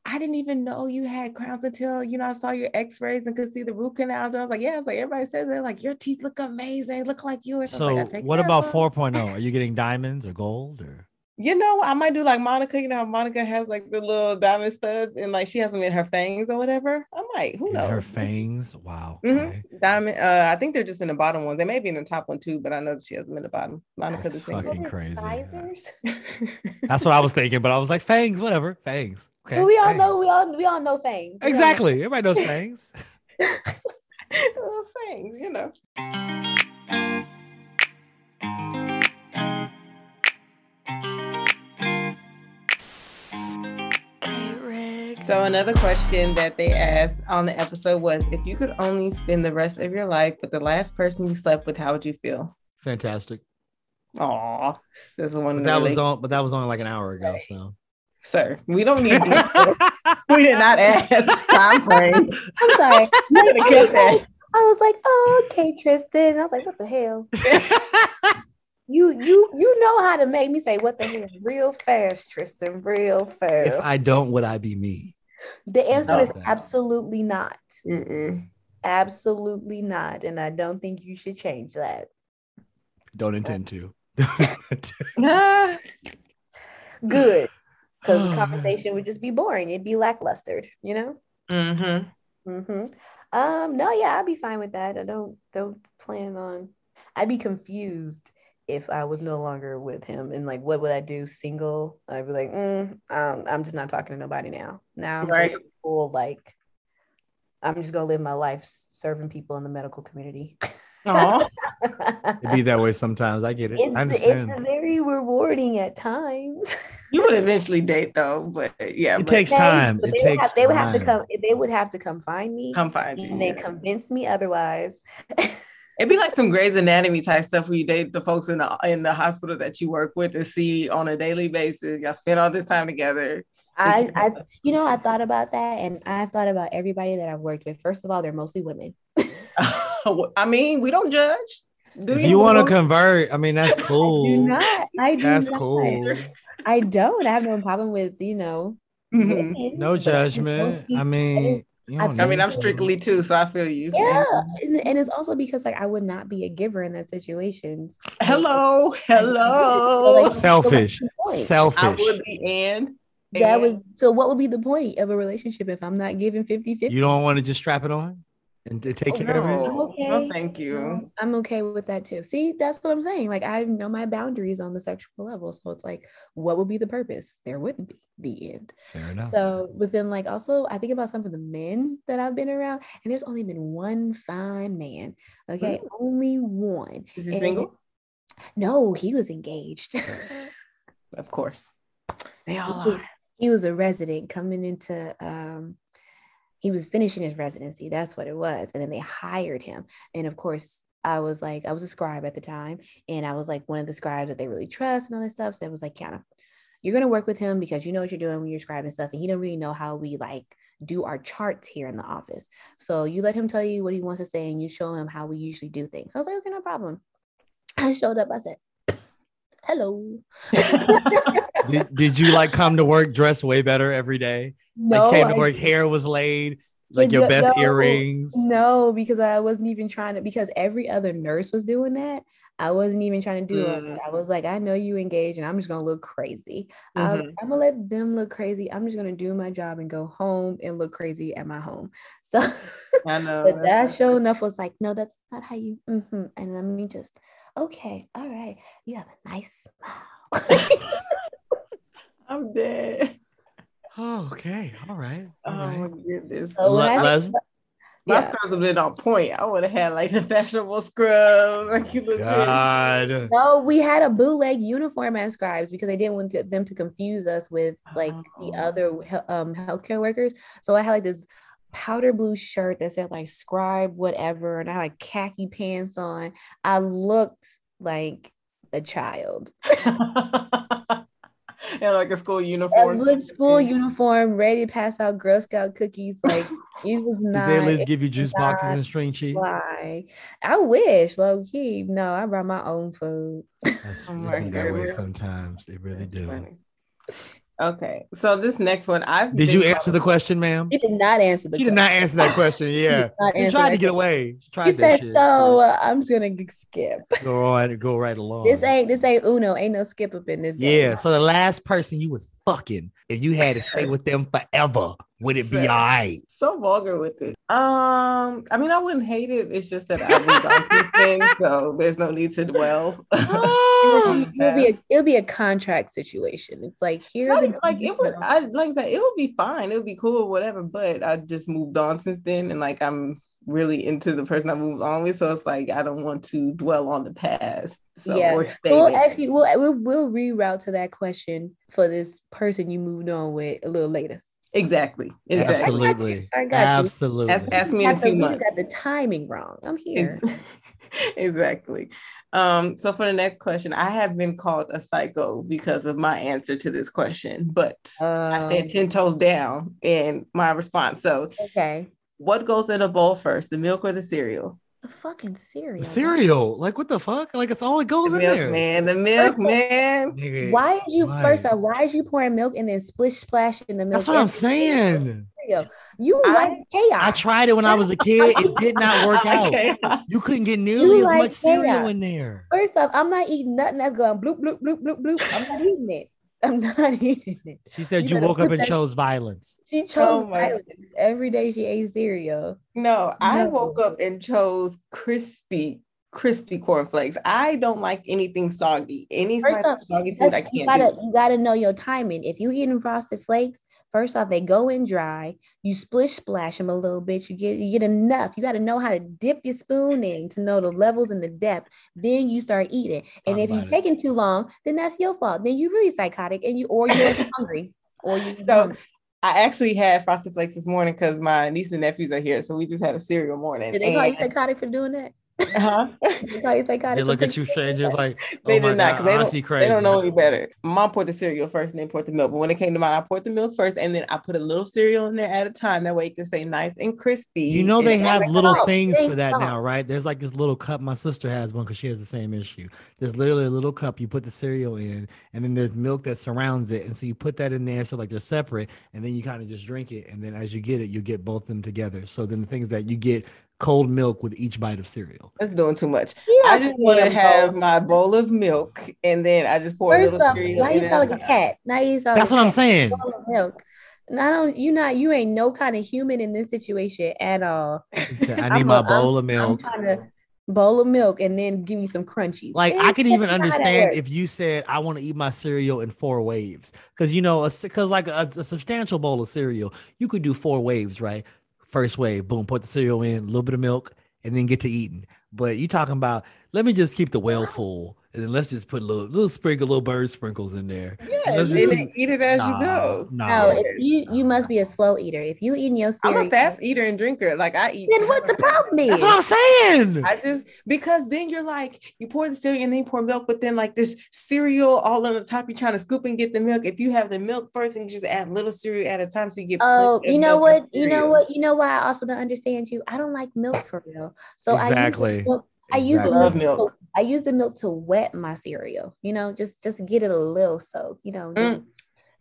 I didn't even know you had crowns until you know I saw your X-rays and could see the root canals. And I was like, yeah, I was like, everybody says they're like, your teeth look amazing, look like yours. So like, what care of about them." 4.0? Are you getting diamonds or gold or You know, I might do like Monica. You know how Monica has like the little diamond studs and like she has them in her fangs or whatever. I might. Who in knows? her fangs? Wow. Mhm. Okay. Diamond. Uh, I think they're just in the bottom ones. They may be in the top one too, but I know that she has them in the bottom. Monica's That's the same. fucking crazy. That's what I was thinking, but I was like, fangs, whatever. Fangs. Okay. But we all fangs. know we all we all know fangs. We all know- Exactly. Everybody knows fangs. Little fangs, you know. So another question that they asked on the episode was, if you could only spend the rest of your life with the last person you slept with, how would you feel? Fantastic. Aw, this is one But that the was on, but that was only like an hour ago. So sir. We don't need this. we did not ask time frame. I'm sorry. You could have kept that. I was like, oh, okay, Tristan. I was like, what the hell? you you you know how to make me say what the hell real fast, Tristan, real fast. if I don't, would I be me? The answer is Okay. absolutely not. Mm-mm. Absolutely not. And I don't think you should change that. Don't intend to. Good. Because the conversation would just be boring. It'd be lacklustered, you know? mhm. Mm-hmm. Um, no, yeah, I'd be fine with that. I don't don't plan on I'd be confused if I was no longer with him and like what would I do single? I'd be like, mm, um, I'm just not talking to nobody now. Now I'm Right. just full like I'm just gonna live my life serving people in the medical community. It'd be that way sometimes. I get it. I it's, understand. it's very rewarding at times. You would eventually date though, but yeah, It but takes time. but It they would takes have, they would have to come they would have to come find me come find you. and they convince me otherwise. It'd be like some Grey's Anatomy type stuff where you date the folks in the in the hospital that you work with and see on a daily basis. Y'all spend all this time together. I, I, you know, I thought about that, and I've thought about everybody that I've worked with. First of all, they're mostly women. I mean, we don't judge. Do If you? you want to convert, I mean, that's I do cool. not. I do That's not. cool. I don't. I have no problem with you know. Mhm. women, No but I just don't judgment. see- I mean, you I I mean, I'm strictly too, so I feel you. Yeah, and, and it's also because like I would not be a giver in that situation. Hello, So, hello. like, Selfish. so what's? I would be and That and- would so what would be the point of a relationship if I'm not giving 50 50? You don't want to just strap it on and to take Oh, care of it. no. I'm okay. No, thank you. I'm okay with that too. See, that's what I'm saying. Like I know my boundaries on the sexual level. So it's like, what would be the purpose? There wouldn't be the end. Fair enough. So, but then like also I think about some of the men that I've been around, and there's only been one fine man. Okay, only one. Is he And- single? No, he was engaged. Of course. They all he, are. he was a resident coming into um he was finishing his residency. That's what it was. And then they hired him. And of course, I was like, I was a scribe at the time. And I was like one of the scribes that they really trust and all that stuff. So it was like, Kiana, you're gonna work with him because you know what you're doing when you're scribing stuff. And he don't really know how we like do our charts here in the office. So you let him tell you what he wants to say and you show him how we usually do things. So I was like, okay, no problem. I showed up, I said, Hello. did, did you like come to work dressed way better every day? No, like came to I work, hair was laid, like your best no. earrings. No, because I wasn't even trying to, because every other nurse was doing that. I wasn't even trying to do Mm. it. I was like, I know you engaged and I'm just gonna look crazy. I was like, I'm gonna let them look crazy. I'm just gonna do my job and go home and look crazy at my home. So I know. but that show enough was like, no, that's not how you mhm. and let me just okay, all right, you have a nice smile. I'm dead. Oh, okay. All right. Oh All right. my goodness. So when Le- I- Les- My yeah. scrubs have been on point. I would have had like the fashionable scrubs. Like you look good. God. No, we had a bootleg uniform as scribes because they didn't want to, them to confuse us with like the Oh. other um healthcare workers. So I had like this powder blue shirt that said like scribe whatever, and I had like khaki pants on. I looked like a child. and like a school uniform. A uniform. good school uniform, ready to pass out Girl Scout cookies. Like it was Did not. they at least give you juice boxes and string cheese? Why? I wish, low key. No, I brought my own food. That's, Oh my that way sometimes. They really That's do. funny. Okay, so this next one, I've Did you answer the question, ma'am? She did not answer the You did not answer that question. Yeah. not You tried to get question. away. She tried She said, shit. "So uh, I'm just gonna skip. Go right, go right along. This ain't this ain't Uno. Ain't no skip up in this game. Yeah. So the last person you was fucking, if you had to stay with them forever, would it be I? all right? so vulgar with it. Um, I mean, I wouldn't hate it. It's just that I was on two things, so there's no need to dwell. It'll be, Um, it'll be a it'll be a contract situation. It's like here are Like, like it would, I like I said, it would be fine. It would be cool, whatever. But I just moved on since then, and like I'm really into the person I moved on with. So it's like I don't want to dwell on the past. So Yeah. or stay We'll there. actually we'll, we'll we'll reroute to that question for this person you moved on with a little later. Exactly, exactly. Absolutely. I got you. Absolutely. Ask, ask me in a Got the- few we months. got the timing wrong. I'm here. Exactly. Um, so for the next question, I have been called a psycho because of my answer to this question, but I Um, said 10 toes down in my response. So okay. What goes in a bowl first, the milk or the cereal? The fucking cereal. The cereal, like what the fuck? Like it's all it goes The in milk there. man, the milk man. Why is you Why? first off? Why is you pouring milk and then splish splash in the milk? That's what I'm saying. cereal? You I- like chaos. I tried it when I was a kid. It did not work out. Okay. You couldn't get nearly as like much cereal chaos. in there. First off, I'm not eating nothing that's going bloop bloop bloop bloop bloop. I'm not eating it. I'm not eating it. She said You you, woke up and that- chose violence. She chose Oh violence. every day. She ate cereal. No, I No. woke up and chose crispy, crispy cornflakes. I don't like anything soggy. Any First type off, of soggy food I you can't gotta do. you gotta know your timing. If you eating frosted flakes, first off, they go in dry. You splish splash them a little bit. You get you get enough. You gotta know how to dip your spoon in to know the levels and the depth. Then you start eating. And Talk if you're it. taking too long, then that's your fault. Then you're really psychotic and you or you're hungry. Or you So I actually had frosted flakes this morning because my niece and nephews are here. So we just had a cereal morning. did they call you psychotic for doing that? Uh-huh. Did they call you psychotic? They for look at you strange, just like, They oh my did not, God, 'cause they don't- crazy. They don't know any better. Mom poured the cereal first and then poured the milk. But when it came to mine, I poured the milk first and then I put a little cereal in there at a time. That way it can stay nice and crispy. You know they have Never little know. things for that now, right? There's like this little cup. My sister has one because she has the same issue. There's literally a little cup you put the cereal in, and then there's milk that surrounds it, and so you put that in there, so like they're separate, and then you kind of just drink it, and then as you get it, you get both of them together. So then the things that you get cold milk with each bite of cereal. That's doing too much. Yeah, I just want to have bro. my bowl of milk and then I just pour a First little off, cereal why you sound like a cat? Now you sound That's like what a I'm saying. Bowl of milk. And I don't you not you ain't no kind of human in this situation at all. Said, I I'm need a- my I'm- bowl of I'm milk. trying to bowl of milk and then give me some crunchies. Like I can even that's not how that understand if you said I want to eat my cereal in four waves, because you know, because like a, a substantial bowl of cereal, you could do four waves, right? First wave, boom, put the cereal in, a little bit of milk, and then get to eating. But you talking about let me just keep the well full, and then let's just put a little, little sprinkle, little bird sprinkles in there. Yes, and just then eat it as you go. Nah, No, if you you must be a slow eater. If you eating your cereal, I'm a fast eater and drinker. Like I eat. then what the problem is? That's what I'm saying. I just because then you're like you pour the cereal and then you pour milk, but then like this cereal all on the top, you're trying to scoop and get the milk. If you have the milk first and you just add little cereal at a time, so you get. Oh, you know what? You know what? You know why I also don't understand you. I don't like milk for real. So Exactly. I use the milk, I use the Exactly. Love milk. milk. To, I use the milk to wet my cereal. You know, just just get it a little soak. You know, Mm,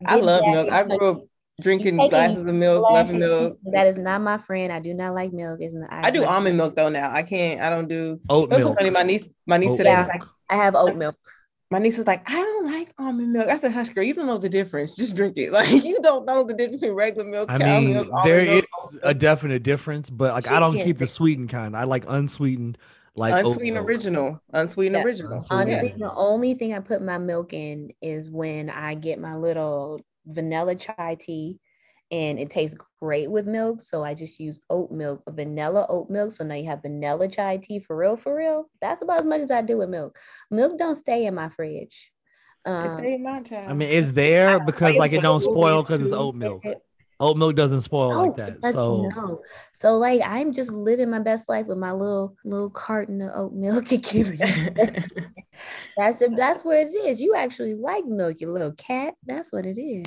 I love milk. I grew up drinking glasses of milk, loving milk. That is not my friend. I do not like milk. It's not, I do almond milk though now. I can't. I don't do. Oat It was so milk. funny. My niece, my niece Oat today was like, I have oat milk. my niece is like, I don't like almond milk. I said, hush, girl, you don't know the difference. Just drink it. Like you don't know the difference between regular milk, I mean, milk, almond there is milk, oat a definite difference, but like She I don't keep the sweetened kind. I like unsweetened, like unsweetened milk. original, unsweetened Yeah. original. Unsweetened Yeah. Honestly, the only thing I put my milk in is when I get my little vanilla chai tea and it tastes great with milk. So I just use oat milk, vanilla oat milk. So now you have vanilla chai tea for real, for real. That's about as much as I do with milk. Milk don't stay in my fridge. It's Um, my child. I mean, it's there because like it don't spoil because it's oat milk. it- Oat milk doesn't spoil like that. it So no. So like I'm just living my best life with my little little carton of oat milk and giving it. That's that's what it is. You actually like milk, you little cat. That's what it is.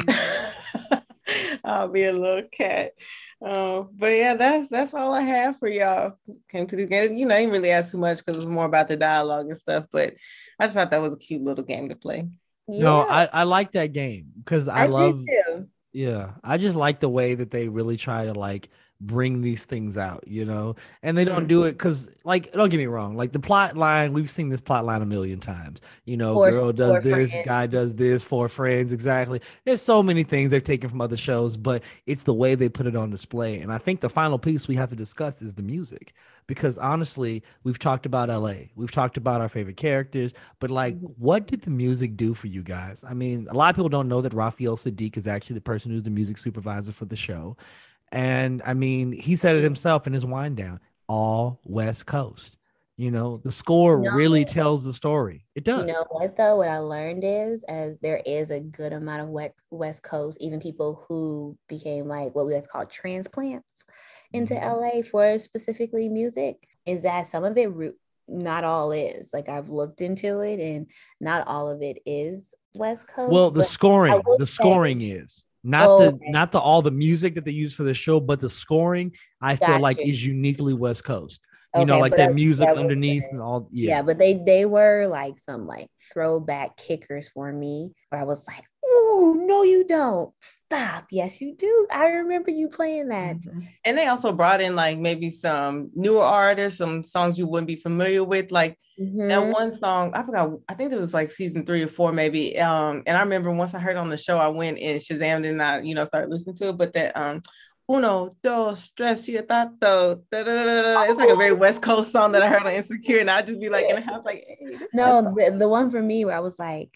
I'll be a little cat. Um, but yeah, that's that's all I have for y'all. Came to this game. You know, I didn't really ask too much because it was more about the dialogue and stuff. But I just thought that was a cute little game to play. no, I, I like that game because I, I, love did too. Yeah. I just like the way that they really try to like bring these things out, you know, and they don't do it because like don't get me wrong, like the plot line, we've seen this plot line a million times. You know, For- girl does this, friends. guy does this for friends, exactly. There's so many things they've taken from other shows, but it's the way they put it on display. And I think the final piece we have to discuss is the music. Because honestly, we've talked about LA, we've talked about our favorite characters, but like, Mhm. what did the music do for you guys? I mean, a lot of people don't know that Raphael Saadiq is actually the person who's the music supervisor for the show. And I mean, he said it himself in his wind down, all West Coast. You know, the score No. really tells the story. It does. You know what though? What I learned is as there is a good amount of west, west coast, even people who became like what we like to call transplants into Mhm. LA for specifically music, is that some of it not all is. Like I've looked into it and not all of it is West Coast. Well, the scoring, the scoring is Not Oh, the okay. not the all the music that they use for the show, but the scoring I feel like is uniquely West Coast. You know, like that that- music that underneath good. and all. Yeah. Yeah. but they they were like some like throwback kickers for me where I was like, oh no, you don't. Stop. Yes, you do. I remember you playing that. And they also brought in like maybe some newer artists, some songs you wouldn't be familiar with. Like Mhm. that one song, I forgot, I think it was like season three or four, maybe. Um, and I remember once I heard on the show, I went and Shazam and I, you know, started listening to it. But that um Uno, dos, tres, da. It's like a very West Coast song that I heard on Insecure, and I'd just be like in the house, like, hey, this No, the, the one for me where I was like,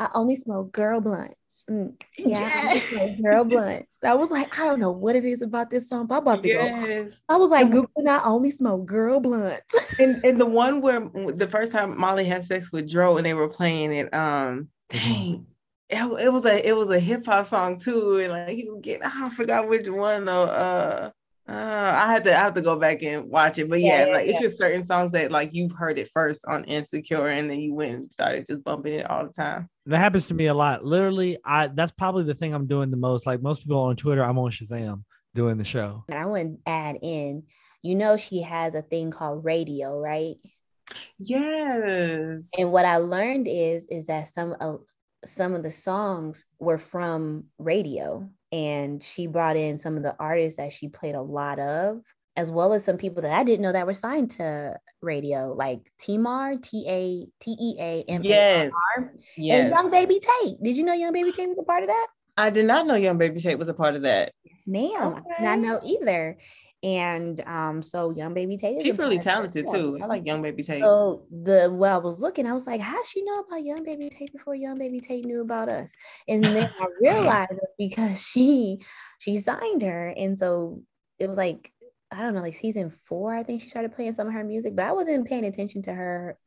I only smoke girl blunts. Mm, yeah, I smoke girl blunts. I was like, I don't know what it is about this song, but I'm about to go. Yes. I was like, Googling, I only smoke girl blunts. And, and the one where the first time Molly had sex with Dro and they were playing it, um, dang, it, it was a it was a hip hop song too, and like he would get I forgot which one though. Uh, uh, I had to I have to go back and watch it, but Yeah, yeah, yeah, like it's just certain songs that like you've heard it first on Insecure, and then you went and started just bumping it all the time. That happens to me a lot. Literally, I that's probably the thing I'm doing the most. Like most people on Twitter, I'm on Shazam doing the show. And I want to add in, you know, she has a thing called Raedio, right? Yes. And what I learned is is that some of some of the songs were from Raedio, and she brought in some of the artists that she played a lot of, as well as some people that I didn't know that were signed to Raedio, like Timar, T A T E A M Yes. R, and Young Baby Tate. Did you know Young Baby Tate was a part of that? I did not know Young Baby Tate was a part of that. Yes, ma'am. I did not know either. And um, so Young Baby Tate. is She's really part of that talented too. I like Young Baby Tate. So the well, I was looking, I was like, how she know about Young Baby Tate before Young Baby Tate knew about us? And then I realized because she she signed her, and so it was like I don't know, like season four, I think she started playing some of her music, but I wasn't paying attention to her.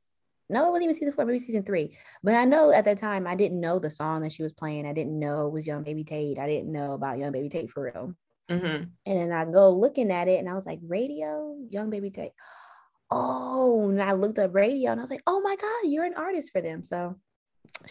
No, it wasn't even season four, maybe season three. But I know at that time I didn't know the song that she was playing. I didn't know it was Young Baby Tate. I didn't know about Young Baby Tate for real. Mhm. And then I go looking at it and I was like, Raedio, young baby Tate. Oh, and I looked up Raedio and I was like, oh my God, you're an artist for them. So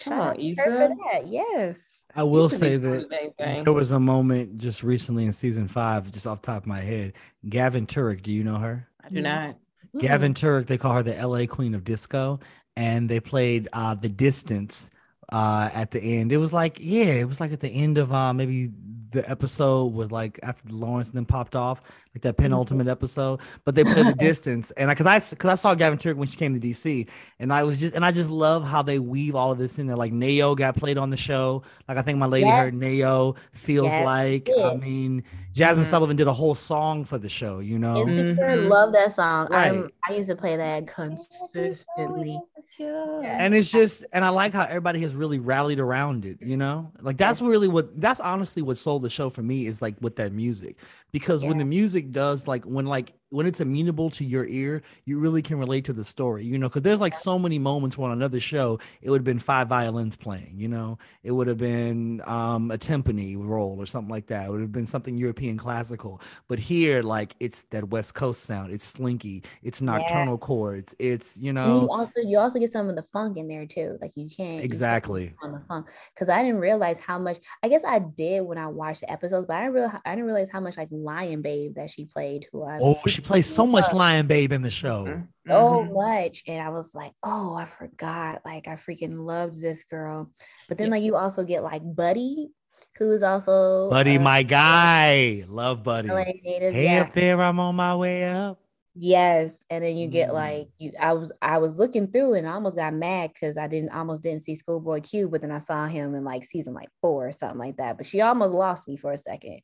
Come shout on, out to Issa. for that. Yes. I will Used say that there was a moment just recently in season five, just off the top of my head. Gavin Turek, do you know her? I do not. Gavin Turek, they call her the LA Queen of Disco, and they played uh The Distance uh at the end. It was like, yeah, it was like at the end of uh maybe the episode was like after Lawrence then popped off, like that penultimate episode. But they played The Distance, and I cause I cause I saw Gavin Turek when she came to DC, and I was just and I just love how they weave all of this in there. Like Nayo got played on the show. Like I think my lady Yes. heard Nayo feels Yes, like. she I mean, Jazmine Mhm. Sullivan did a whole song for the show. You know. Insecure, Mhm. love that song. I, Right. I used to play that consistently. Yeah. and it's just and i like how everybody has really rallied around it you know like that's really what that's honestly what sold the show for me is like with that music because when the music does like when like when it's amenable to your ear you really can relate to the story you know because there's like so many moments where on another show it would have been five violins playing you know it would have been um a timpani roll or something like that it would have been something european classical but here like it's that west coast sound it's slinky it's nocturnal chords it's you know you also you also get some of the funk in there too. Like you can't you can't Exactly. on the funk because I didn't realize how much. I guess I did when I watched the episodes, but I didn't real I didn't realize how much like Lion Babe that she played. Who I Oh, she plays so much Lion Babe in the show. Mhm. so Mhm. much, and I was like, oh, I forgot. Like I freaking loved this girl. But then Yeah. like you also get like Buddy, who is also Buddy, uh, my guy. Love Buddy. Native. Hey yeah. up there, I'm on my way up. Yes, and then you get Mm. like you. I was I was looking through and I almost got mad because I didn't almost didn't see Schoolboy Q, but then I saw him in like season like four or something like that. But she almost lost me for a second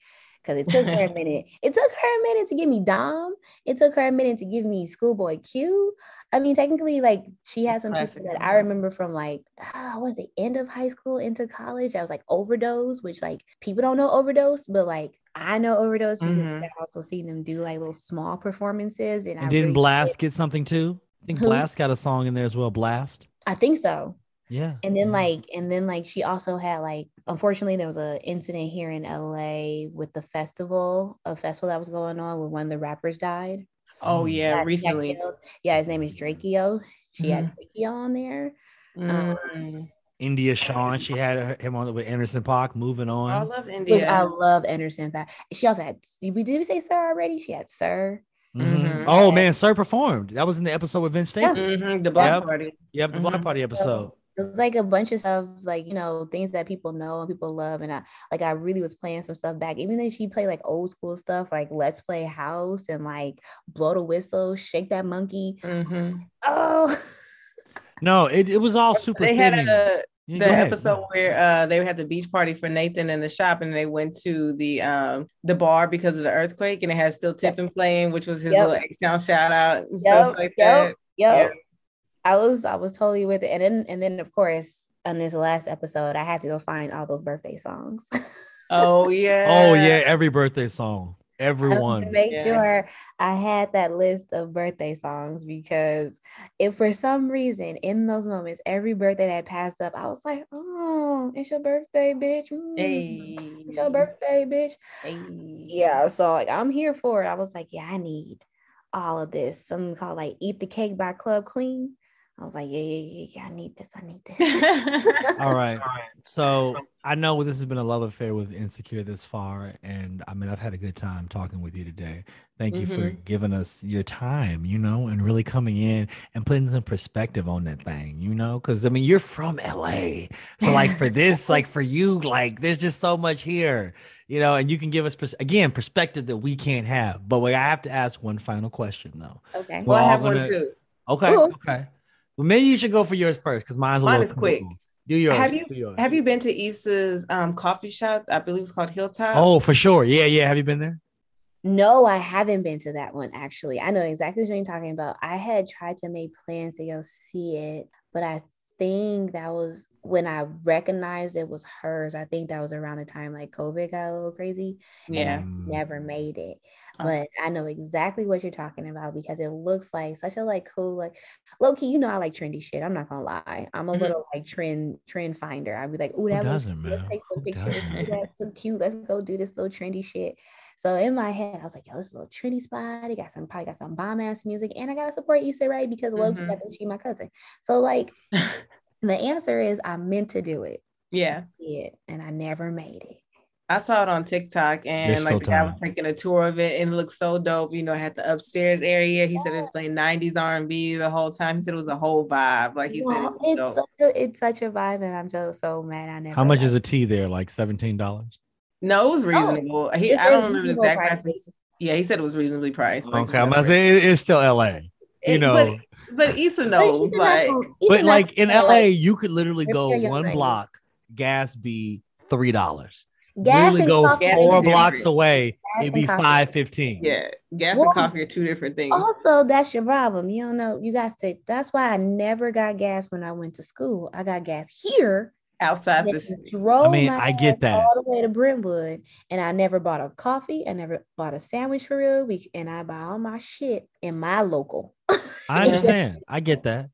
because it took her a minute. It took her a minute to give me Dom. It took her a minute to give me Schoolboy Q. I mean, technically, like she had some people that I remember from like uh, what was it end of high school into college. I was like overdose, which like people don't know overdose, but like I know overdose because Mhm. I've also seen them do like little small performances. And, And I didn't really Blast did- get something too? I think Blast got a song in there as well. Blast. I think so. Yeah. And then yeah. like, and then like, she also had like, unfortunately, there was an incident here in LA with the festival, a festival that was going on when one of the rappers died. Oh Mm. yeah, Got- got recently. killed. Yeah, his name is Drakeo. She had Drakeo on there. Um, Mm. India Shawn. She had him on with Anderson .Paak. Moving on. I love Which I love Anderson .Paak. She also had. Did we did we say Sir already? She had Sir. Mhm. Mhm. Oh man, Sir performed. That was in the episode with Vince Yeah. Staples. Mhm, The block Yep. party. Yep, the block party episode. It was like a bunch of stuff, like you know, things that people know and people love. And I like I really was playing some stuff back. Even though she played like old school stuff, like Let's Play House and like Blow the Whistle, Shake That Monkey. Mhm. Oh, No, it, it was all super They had a Yeah, the go episode where uh they had the beach party for Nathan in the shop and they went to the um the bar because of the earthquake and it had still tipping playing, which was his Yep. little H-Town shout out and Yep, stuff like that. yep. Yeah. I was I was totally with it. And then and then of course on this last episode, I had to go find all those birthday songs. Oh yeah. Oh yeah, every birthday song, I had to everyone. make Yeah. sure I had that list of birthday songs because if for some reason in those moments every birthday that passed up, I was like, oh, it's your birthday, bitch. Mm, Hey. It's your birthday, bitch. Hey. Yeah, so like I'm here for it. I was like, yeah, I need all of this. Something called like Eat the Cake by Club Queen. I was like, yeah, yeah, yeah, yeah. I need this. I need this. All right. So I know this has been a love affair with Insecure this far, and I mean I've had a good time talking with you today. Thank you for mm-hmm. giving us your time, you know, and really coming in and putting some perspective on that thing, you know, because I mean you're from LA, so like for this, like for you, like there's just so much here, you know, and you can give us pers- again perspective that we can't have. But wait, I have to ask one final question though. okay. We're Well, I all have one gonna- too. Okay, Ooh. okay. Well, maybe you should go for yours first because mine's a Mine little is quick. cool. Do yours. Have you- yours. Have you been to Issa's um coffee shop? I believe it's called Hilltop. Oh, for sure. Yeah, yeah. Have you been there? No, I haven't been to that one actually. I know exactly what you're talking about. I had tried to make plans to go see it, but I think that was when I recognized it was hers. I think that was around the time like COVID got a little crazy. yeah. Never made it. Oh. But I know exactly what you're talking about because it looks like such a like cool, like low key, you know, I like trendy shit. I'm not gonna lie. I'm a Mhm. little like trend trend finder. I'd be like, oh, Who that looks doesn't, cute. Let's take some pictures. That's so cute. Let's go do this little trendy shit. So in my head, I was like, yo, this is a little trendy spot. It got some probably got some bomb ass music, and I gotta support Issa Rae because low key, I Mhm. think she my cousin. So like, the answer is I meant to do it, Yeah. yeah, and I never made it. I saw it on TikTok and There's like still the guy was taking a tour of it and it looked so dope. You know, it had the upstairs area. He said it was playing 90s R&B the whole time. He said it was a whole vibe. Like he said it it's dope. such a, it's such a vibe, and I'm just so mad I never. How much is a tea there? Like seventeen dollars. No, it was reasonable. he I don't remember the exact price. but prices. Yeah, he said it was reasonably priced. like, Okay, I'm gonna say it- it's still LA. You It- know, but, but Issa knows. even Like not- but like in uh, LA, you could literally go one Lady. block, gas be three dollars. gas Literally go coffee four is blocks away, Gas it'd be five fifteen. yeah, gas Well, and coffee are two different things. Also, that's your problem. You don't know. You guys to. that's why I never got gas when I went to school. I got gas here. Outside and the then city. I mean, I get that. all the way to Brentwood, and I never bought a coffee. I never bought a sandwich for real week, and I buy all my shit in my local. I understand. I get that.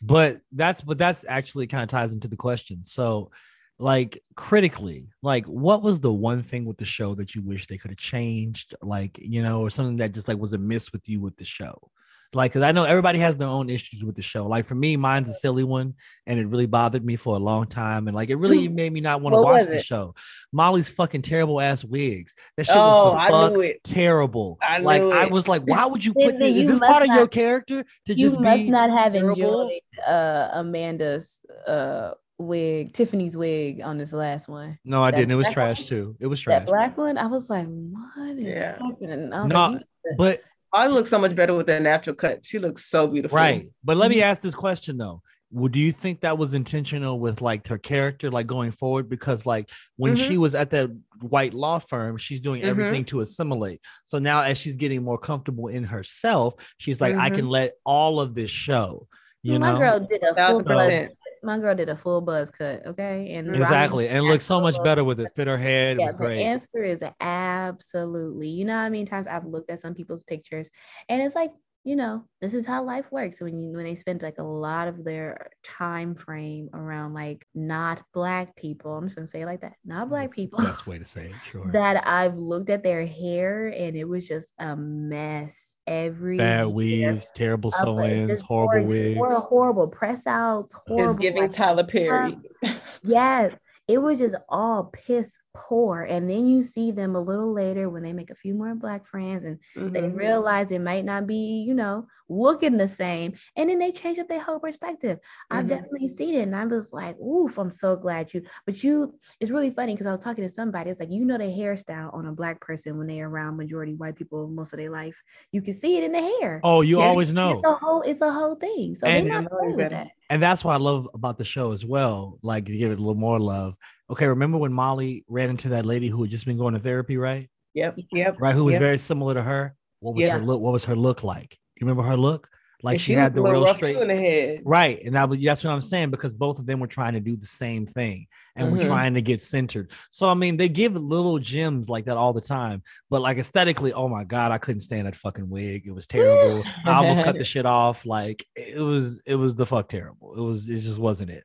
But that's but that's actually kind of ties into the question. So like critically, like what was the one thing with the show that you wish they could have changed? Like, you know, or something that just like was a miss with you with the show. Like, cause I know everybody has their own issues with the show. Like for me, mine's a silly one, and it really bothered me for a long time. And like it really made me not want to watch the it? show. Molly's fucking terrible ass wigs. That shit Oh, was the I fuck knew it. terrible. I like knew I was like, why would you put Tiffany, this? Is this must part of your character to you just must be not have terrible? enjoyed uh, Amanda's uh, wig, Tiffany's wig on this last one. No, I That didn't. It was trash one? too. It was trash. That black one, I was like, what is Yeah. happening? I was No, like, But I look so much better with a natural cut. She looks so beautiful. right. But let Mm-hmm. me ask this question though. Would do you think that was intentional with like her character, like going forward? Because like when Mhm. she was at that white law firm, she's doing Mhm. everything to assimilate. So now as she's getting more comfortable in herself, she's like, I Mhm. can let all of this show. You my know girl did a full Thousand buzz. percent. My girl did a full buzz cut. Okay, and exactly, and looked so much better with it. Fit her head. It Yeah, was the great. answer is absolutely. You know how many times I've looked at some people's pictures, and it's like, you know, this is how life works when you when they spend like a lot of their time frame around like not black people. I'm just gonna say it like that, not black That's people. Best way to say it. Sure. that I've looked at their hair and it was just a mess. Every Bad year weaves, terrible of, sew-ins, horrible horrible, wigs. horrible, horrible press outs. Horrible, It's giving like, Tyler Perry. Yes, it was just all piss poor. And then you see them a little later when they make a few more black friends and they Mhm. realize it might not be, you know, looking the same. And then they change up their whole perspective. I've Mhm. definitely seen it. And I was like, oof, I'm so glad you, but you, it's really funny because I was talking to somebody. It's like, you know, the hairstyle on a black person when they're around majority white people most of their life. You can see it in the hair. Oh, you Yeah. always It's know. a whole, it's a whole thing. So And- they're not know playing with that. And that's what I love about the show as well. Like to give it a little more love. Okay, remember when Molly ran into that lady who had just been going to therapy, right? Yep. Yep. Right, who was Yep. very similar to her. What was her look? What was her look like? You remember her look? Like And she, had the a little real straight. in the head. Right. And that was that's what I'm saying because both of them were trying to do the same thing and we're Mhm. trying to get centered. So I mean, they give little gems like that all the time, but like aesthetically, oh my god, I couldn't stand that fucking wig. It was terrible. I almost cut the shit off. Like it was, it was the fuck terrible. It was, it just wasn't it.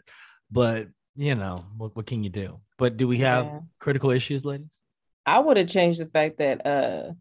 But you know, what, what can you do? But do we have Yeah. critical issues, ladies? I would have changed the fact that uh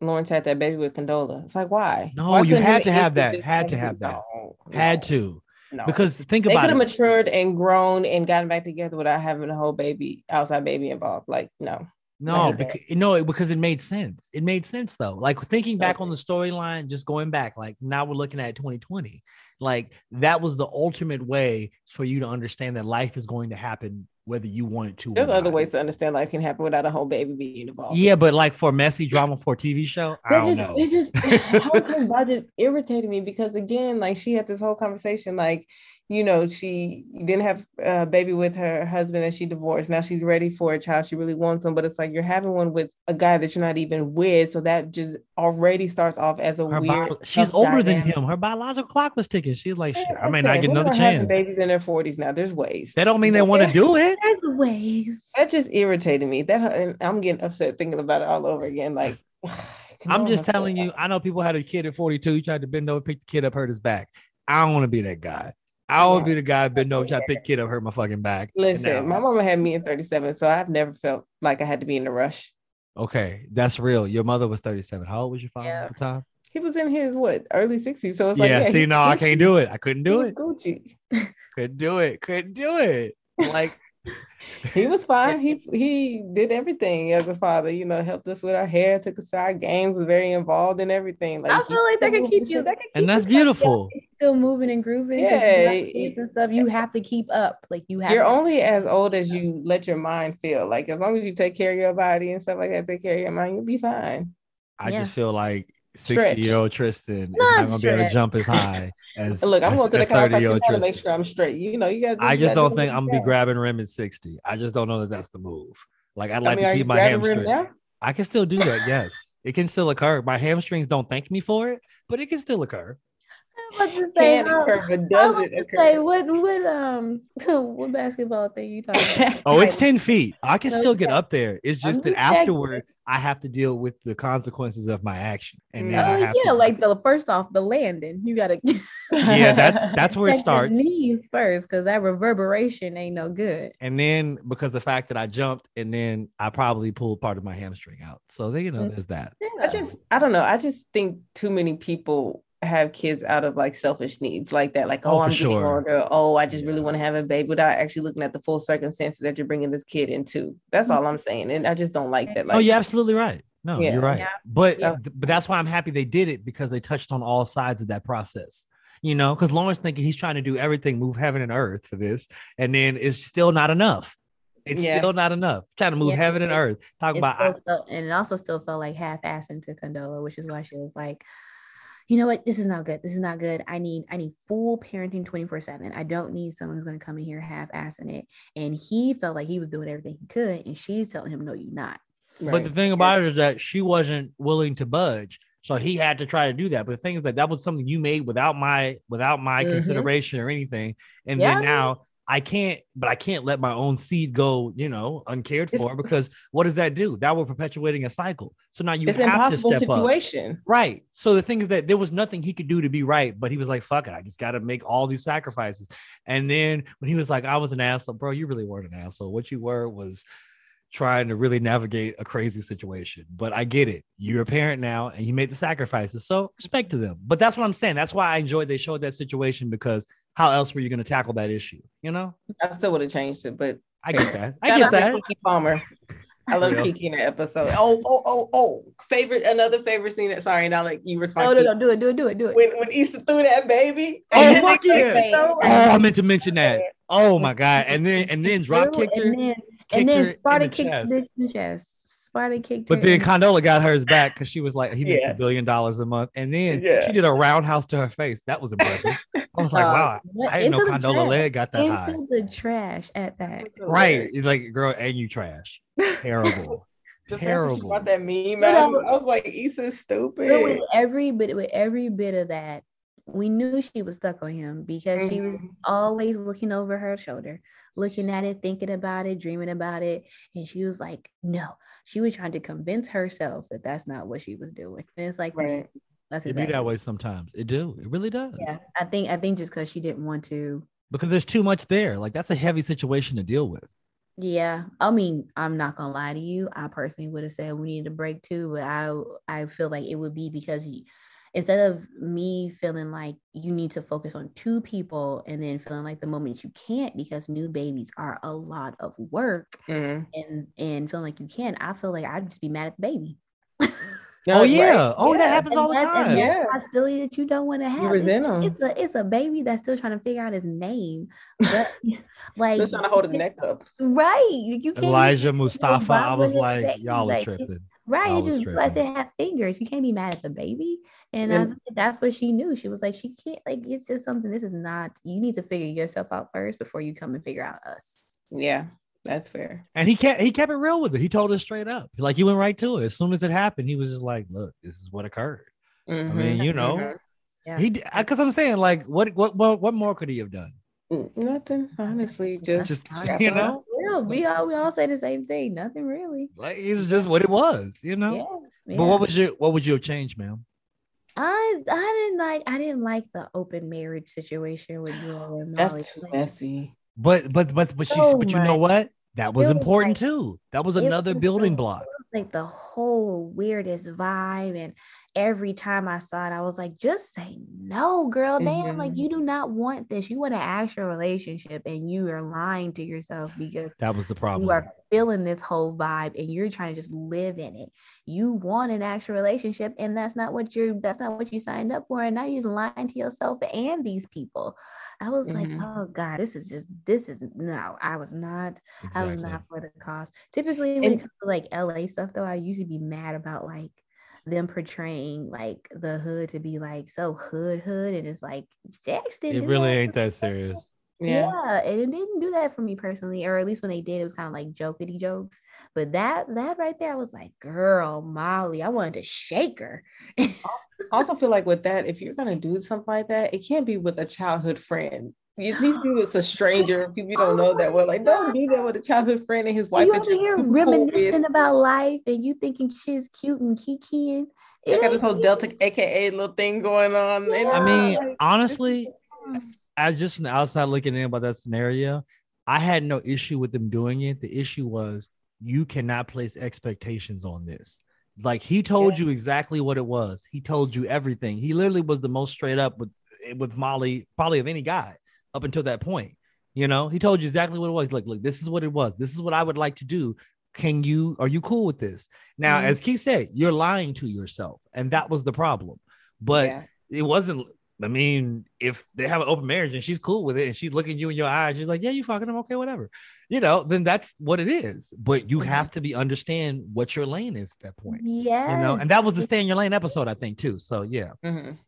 Lawrence had that baby with Condola. It's like why? No, Why you had to have that. Had to have that. no, Had no, to no. because think they about it. They could have matured and grown and gotten back together without having a whole baby outside baby involved. Like no. No, because no, because it made sense. It made sense though. Like thinking back on the storyline, just going back, like now we're looking at 2020. Like that was the ultimate way for you to understand that life is going to happen whether you want it to. or There's other ways to understand life can happen without a whole baby being involved. Yeah, but like for messy drama for a TV show, I don't just, know. it just thing it irritated me because again, like she had this whole conversation, like you know, she didn't have a baby with her husband and she divorced. Now she's ready for a child. She really wants one, but it's like you're having one with a guy that you're not even with. So that just already starts off as a Her weird. bio- she's tough older than him. Her biological clock was ticking. She's like, shit, I may Okay, not get women another are having chance. Babies in their 40s now. There's ways. That don't mean they want to do it. There's ways. That just irritated me. That and I'm getting upset thinking about it all over again. Like I'm just telling you, I know people had a kid at 42, tried to bend over, pick the kid up, hurt his back. I don't want to be that guy. I don't be the guy bend no, try to pick kid up, hurt my fucking back. Listen, my mama had me in 37, so I've never felt like I had to be in a rush. Okay, that's real. Your mother was 37. How old was your father Yeah. at the time? He was in his what early 60s, so it's like yeah, see, he- no, I can't do it. I couldn't He do was it. Gucci. Couldn't do it. Couldn't do it. Like, He was fine. He he did everything as a father. You know, helped us with our hair, took us to our games, was very involved in everything. Like I feel like that he can keep you. That can keep and that's you coming beautiful. still moving and grooving. Yeah, got kids and stuff. You have to keep up. Like you have. You're to- only as old as you let your mind feel. Like as long as you take care of your body and stuff like that, take care of your mind, you'll be fine. I Yeah. just feel like Stretch. 60 year old Tristan is Not not going to be able to jump as high as, look, I'm going to the 30 year old to make sure I'm straight. You know, you got. I just don't think I'm going to be grabbing rim at 60. I just don't know that that's the move. Like, I'd like I mean, to keep my hamstring. I can still do that. Yes, it can still occur. My hamstrings don't thank me for it, but it can still occur. I was about to say, Can how- occur, but does was it about say, what what um what basketball thing you talking about? Oh, it's 10 feet. I can still get up there. It's I'm just that just checking. afterward, I have to deal with the consequences of my action. And then Oh, I have yeah, to, like the first off the landing, you gotta yeah, that's that's where it starts. knees first because that reverberation ain't no good. And then because the fact that I jumped and then I probably pulled part of my hamstring out. So there, you know, Mm. there's that. I just, I don't know. I just think too many people have kids out of like selfish needs like that. Like, Oh, oh, I'm getting sure. older. Oh, I just really want to have a baby without actually looking at the full circumstances that you're bringing this kid into. That's mm. all I'm saying. And I just don't like that. Oh, like, oh, you're absolutely right. No, Yeah. you're right. Yeah. But Yeah. but that's why I'm happy they did it because they touched on all sides of that process. You know, because Lawrence thinking he's trying to do everything, move heaven and earth for this, and then it's still not enough. It's Yeah. still not enough. Trying to move Yeah, heaven and earth. Talk about still felt, and it also still felt like half-assed into Condola, which is why she was like, you know what, this is not good. This is not good. I need I need full parenting 24-7. I don't need someone who's gonna come in here half-assing it. And he felt like he was doing everything he could, and she's telling him, No, you're not. But the thing about it is that she wasn't willing to budge. So he had to try to do that. But the thing is that that was something you made without my without my Mhm. consideration or anything. And Yeah. then now I can't, but I can't let my own seed go, you know, uncared for It's- because what does that do? That will perpetuating a cycle. So now you it's an have to impossible step up. situation. Right. So the thing is that there was nothing he could do to be right, but he was like, fuck it. I just got to make all these sacrifices. And then when he was like, I was an asshole, bro, you really weren't an asshole. What you were was trying to really navigate a crazy situation. But I get it. You're a parent now and you made the sacrifices. So respect to them. But that's what I'm saying. That's why I enjoyed they showed that situation because how else were you going to tackle that issue? You know? I still would have changed it, but I get that. I get that. Keke Palmer. I love Real. Keke in that episode. Oh, oh, oh, oh. Favorite, another favorite scene. Sorry, now like you No, respond. Oh, no, no, do it, do it, do it, do it. When when Issa threw that baby. Oh, fuck they- yeah. Oh, I meant to mention that. Oh my god. And then and then drop kicked her. and then, kicked and her then in Sparta the kicked chest. the bitch in the chest. Sparta kicked her. But then in- Condola got hers back because she was like, he makes Yeah. a billion dollars a month. And then Yeah. she did a roundhouse to her face. That was impressive. I was like, Uh, wow, what- I didn't know into the Condola trash. leg got that high. into the trash at that. Right. It's like, girl, and you trash. Terrible. The fact that She Terrible. brought that meme But, out. I was like, Issa's But with stupid. every bit with every bit of that, we knew she was stuck on him because she was Mhm. always looking over her shoulder, looking at it, thinking about it, dreaming about it, and she was like, "No." She was trying to convince herself that that's not what she was doing, and it's like, Right. man, that's It be that way sometimes. It do. It really does. Yeah, I think I think just because she didn't want to. Because there's too much there. Like that's a heavy situation to deal with. Yeah, I mean, I'm not gonna lie to you. I personally would have said we needed a break too, but I I feel like it would be because he, instead of me feeling like you need to focus on two people and then feeling like the moment you can't because new babies are a lot of work Mhm. and and feeling like you can, I feel like I'd just be mad at the baby. Oh Right. yeah. Oh, that Yeah. happens all the And that's- and time. Yeah. hostility that you don't want to have. It's- resent him. It's a it's a baby that's still trying to figure out his name, but like Just trying to hold his neck up. Right. You can't Elijah Mustafa. I was like, y'all are like, tripping. Right. I It was just realized tripping. it had fingers. You can't be mad at the baby. And And- feel that's what she knew. She was like, she can't, like, it's just something. This is not, you need to figure yourself out first before you come and figure out us. Yeah, that's fair. And he kept he kept it real with it. He told us straight up. Like he went right to it. As soon as it happened, he was just like, "Look, this is what occurred." Mhm. I mean, you know, Mhm. Yeah. he because I'm saying like, what what what what more could he have done? Nothing, honestly. Just, Just you know, Yeah, we all we all say the same thing. Nothing really. like it's just what it was, you know. Yeah. But what was your what would you have changed, ma'am? I I didn't like I didn't like the open marriage situation with Joel and Molly. That's too messy. But but but but she's So oh but you know what? That was was important like- too. That was another was building so- block. Like the whole weirdest vibe and every time i saw it i was like just say no girl damn like Mhm. you do not want this you want an actual relationship and you are lying to yourself because That was the problem. you are feeling this whole vibe and you're trying to just live in it you want an actual relationship and that's not what you're that's not what you signed up for and now you're lying to yourself and these people i was like Mhm. oh god this is just this is no i was not I was not for the cost. Typically, when And- it comes to like LA stuff, though, I usually be mad about like them portraying like the hood to be like so hood hood, and it's like actually It really ain't that serious. Yeah. Yeah, and it didn't do that for me personally, or at least when they did, it was kind of like jokety jokes. But that that right there, I was like, girl, Molly, I wanted to shake her. I also feel like with that, if you're gonna do something like that, it can't be with a childhood friend. It needs to be with a stranger, people you don't know that well. Like, oh don't do that with a childhood friend and his wife. you over here super cool with. reminiscing about life, and you thinking she's cute and kikiing. They got this whole Delta, aka little thing going on. and I mean, honestly, as just from the outside looking in about that scenario, I had no issue with them doing it. The issue was you cannot place expectations on this. Like he told you exactly what it was. He told you everything. He literally was the most straight up with with Molly, probably of any guy up until that point. You know, he told you exactly what it was. Like, look, this is what it was. This is what I would like to do. Can you? Are you cool with this? Now, Mhm. as Keith said, you're lying to yourself, and that was the problem. But yeah. it wasn't. I mean, if they have an open marriage and she's cool with it and she's looking you in your eyes, she's like, Yeah, you fucking him, okay, whatever. You know, then that's what it is. But you Mhm. have to be understand what your lane is at that point. Yeah, You know, and that was the stay in your lane episode, I think, too. So yeah. Mhm.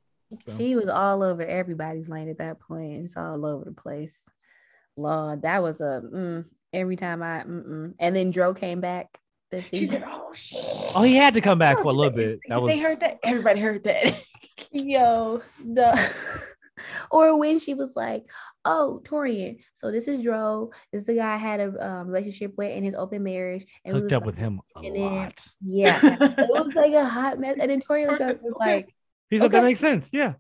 So- She was all over everybody's lane at that point. It's all over the place. Lord, that was a mm, every time I mm-mm. and then Dro came back this She season. said, "Oh shit." Oh, he had to come back Oh, for a little shit. bit. That was They heard that. Everybody heard that. Yo, the or when she was like, "Oh, Taurean, so this is Dro. This is the guy I had a um, relationship with in his open marriage, and we hooked up like- with him a and then- lot. yeah, it was like a hot mess." And then Taurean looked up and was like, He said that makes sense. Yeah.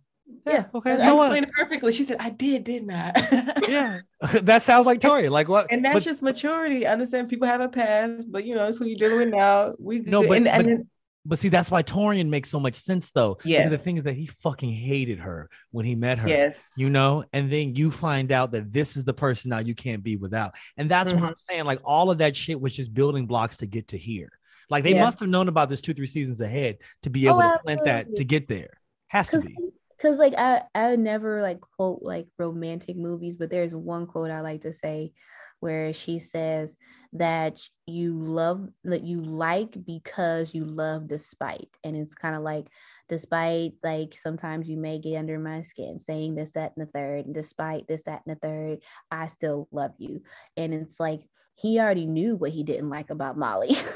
Yeah. Okay. I So what? explained it perfectly. She said, I did, didn't I? Yeah. that sounds like Tori. Like what? And that's but- just maturity. I understand people have a past, but you know, it's who you're dealing with now. We No, but- and, and but- then- But see, that's why Taurean makes so much sense though. Because the thing is that he fucking hated her when he met her. yes, You know, and then you find out that this is the person now you can't be without. And that's what Mhm. I'm saying. Like all of that shit was just building blocks to get to here. Like they Yeah. must have known about this two, three seasons ahead to be Oh, able to plant that to get there. Has to be. Cause like I, I never like quote like romantic movies, but there's one quote I like to say where she says that you love that you like because you love despite. And it's kind of like despite like sometimes you may get under my skin saying this, that, and the third, and despite this, that, and the third, I still love you. And it's like he already knew what he didn't like about Molly.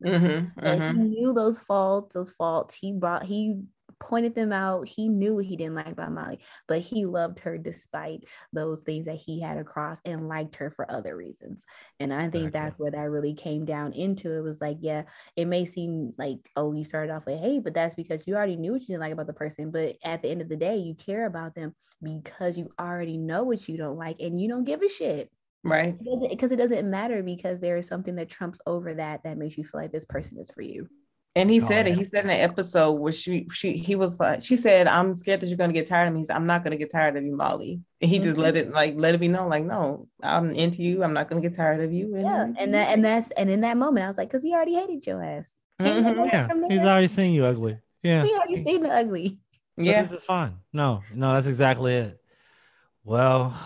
Mhm, Like, mhm. he knew those faults, those faults. He brought he pointed them out. He knew what he didn't like about Molly, but he loved her despite those things that he had across and liked her for other reasons. And I think Exactly. that's where that really came down into. It was like, yeah, it may seem like, oh, you started off with hey, but that's because you already knew what you didn't like about the person. But at the end of the day, you care about them because you already know what you don't like and you don't give a shit right. because it doesn't matter because there is something that trumps over that that makes you feel like this person is for you. And he Oh, said it. He said in an episode where she she he was like, she said, I'm scared that you're gonna get tired of me. He said, I'm not gonna get tired of you, Molly. And he just Mhm. let it like let it be known, like, no, I'm into you. I'm not gonna get tired of you. Yeah, and that and that's and in that moment, I was like, because he already hated your ass. Can't Mhm. Yeah. He's already seen you ugly. Yeah. He already seen the ugly. But yeah. This is fine. No, no, that's exactly it. Well,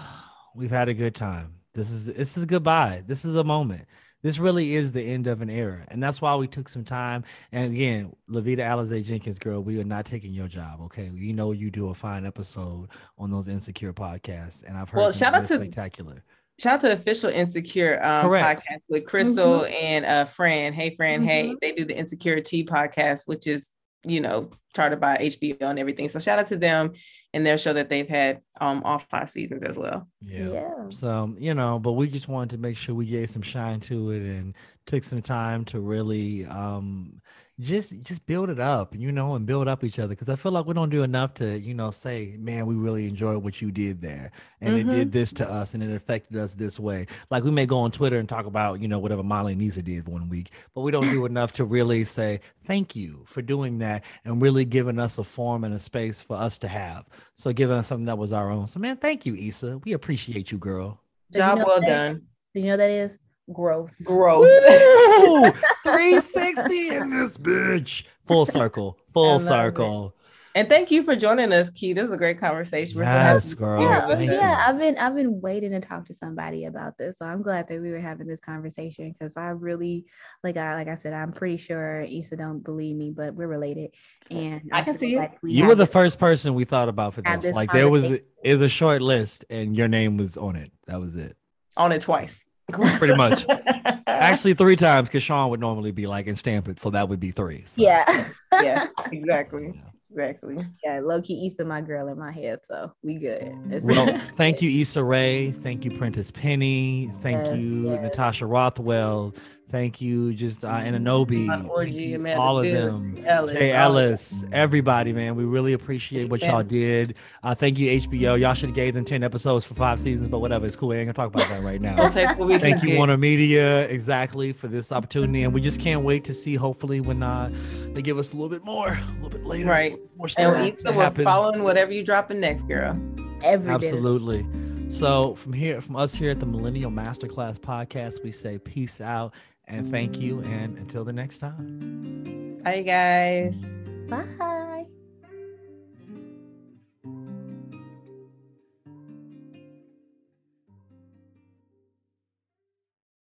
we've had a good time. This is this is goodbye. This is a moment. This really is the end of an era. And that's why we took some time. And again, Lavita Alizé Jenkins, girl, we are not taking your job. Okay. You know you do a fine episode on those insecure podcasts. And I've heard Well, shout out to- spectacular. Shout out to official insecure um, podcast with Crissle and uh Fran. Hey Fran, hey, Mhm. they do the Insecuritea podcast, which is you know charted by HBO and everything. So shout out to them and their show that they've had um all five seasons as well. Yeah. Yeah. So, you know, but we just wanted to make sure we gave some shine to it and took some time to really um just just build it up, you know, and build up each other because I feel like we don't do enough to, you know, say, man, we really enjoyed what you did there. And it did mm-hmm. this to us and it affected us this way. Like we may go on Twitter and talk about, you know, whatever Molly and Nisa did one week, but we don't do enough to really say thank you for doing that and really giving us a form and a space for us to have. So giving us something that was our own. So man, thank you, Issa. We appreciate you, girl. Did you Job know well that- done. Did you know that is growth? Growth. Woo! 360 in this bitch. Full circle. Full love it. circle. And thank you for joining us, Key. This was a great conversation. We're Yes, happy girl. Yeah, with thank us. you. yeah. I've been I've been waiting to talk to somebody about this. So I'm glad that we were having this conversation because I really like I like I said, I'm pretty sure Issa don't believe me, but we're related. And I can feel see it. like we You were the first person we thought about for Have this. this Like there was conversation. is a short list and your name was on it. That was it. On it twice. Pretty much. Actually, three times because Sean would normally be like and stamp it, so that would be three. So, Yeah. yeah, exactly. yeah. Exactly. yeah, low key Issa my girl in my head, so we good. It's- Well, thank you, Issa Rae. Thank you, Prentice Penny. Thank Yes, you, yes. Natasha Rothwell. Thank you, just uh, Ananobi. Yvonne Orji, Amanda all of them. Ellis, Jay Ellis, everybody, man. We really appreciate what y'all did. Uh, thank you, HBO. Y'all should have gave them 10 episodes for five seasons, but whatever. It's cool. We ain't gonna talk about that right now. take what we Thank you, get. Warner Media, exactly for this opportunity. And we just can't wait to see, hopefully, when uh, they give us a little bit more, a little bit later. Right. More And stories Issa to was happen. following whatever you dropping next, girl. Every bit. Absolutely. So from here, from us here at the Millennial Masterclass Podcast, we say peace out and thank you. And until the next time. Bye, guys. Bye.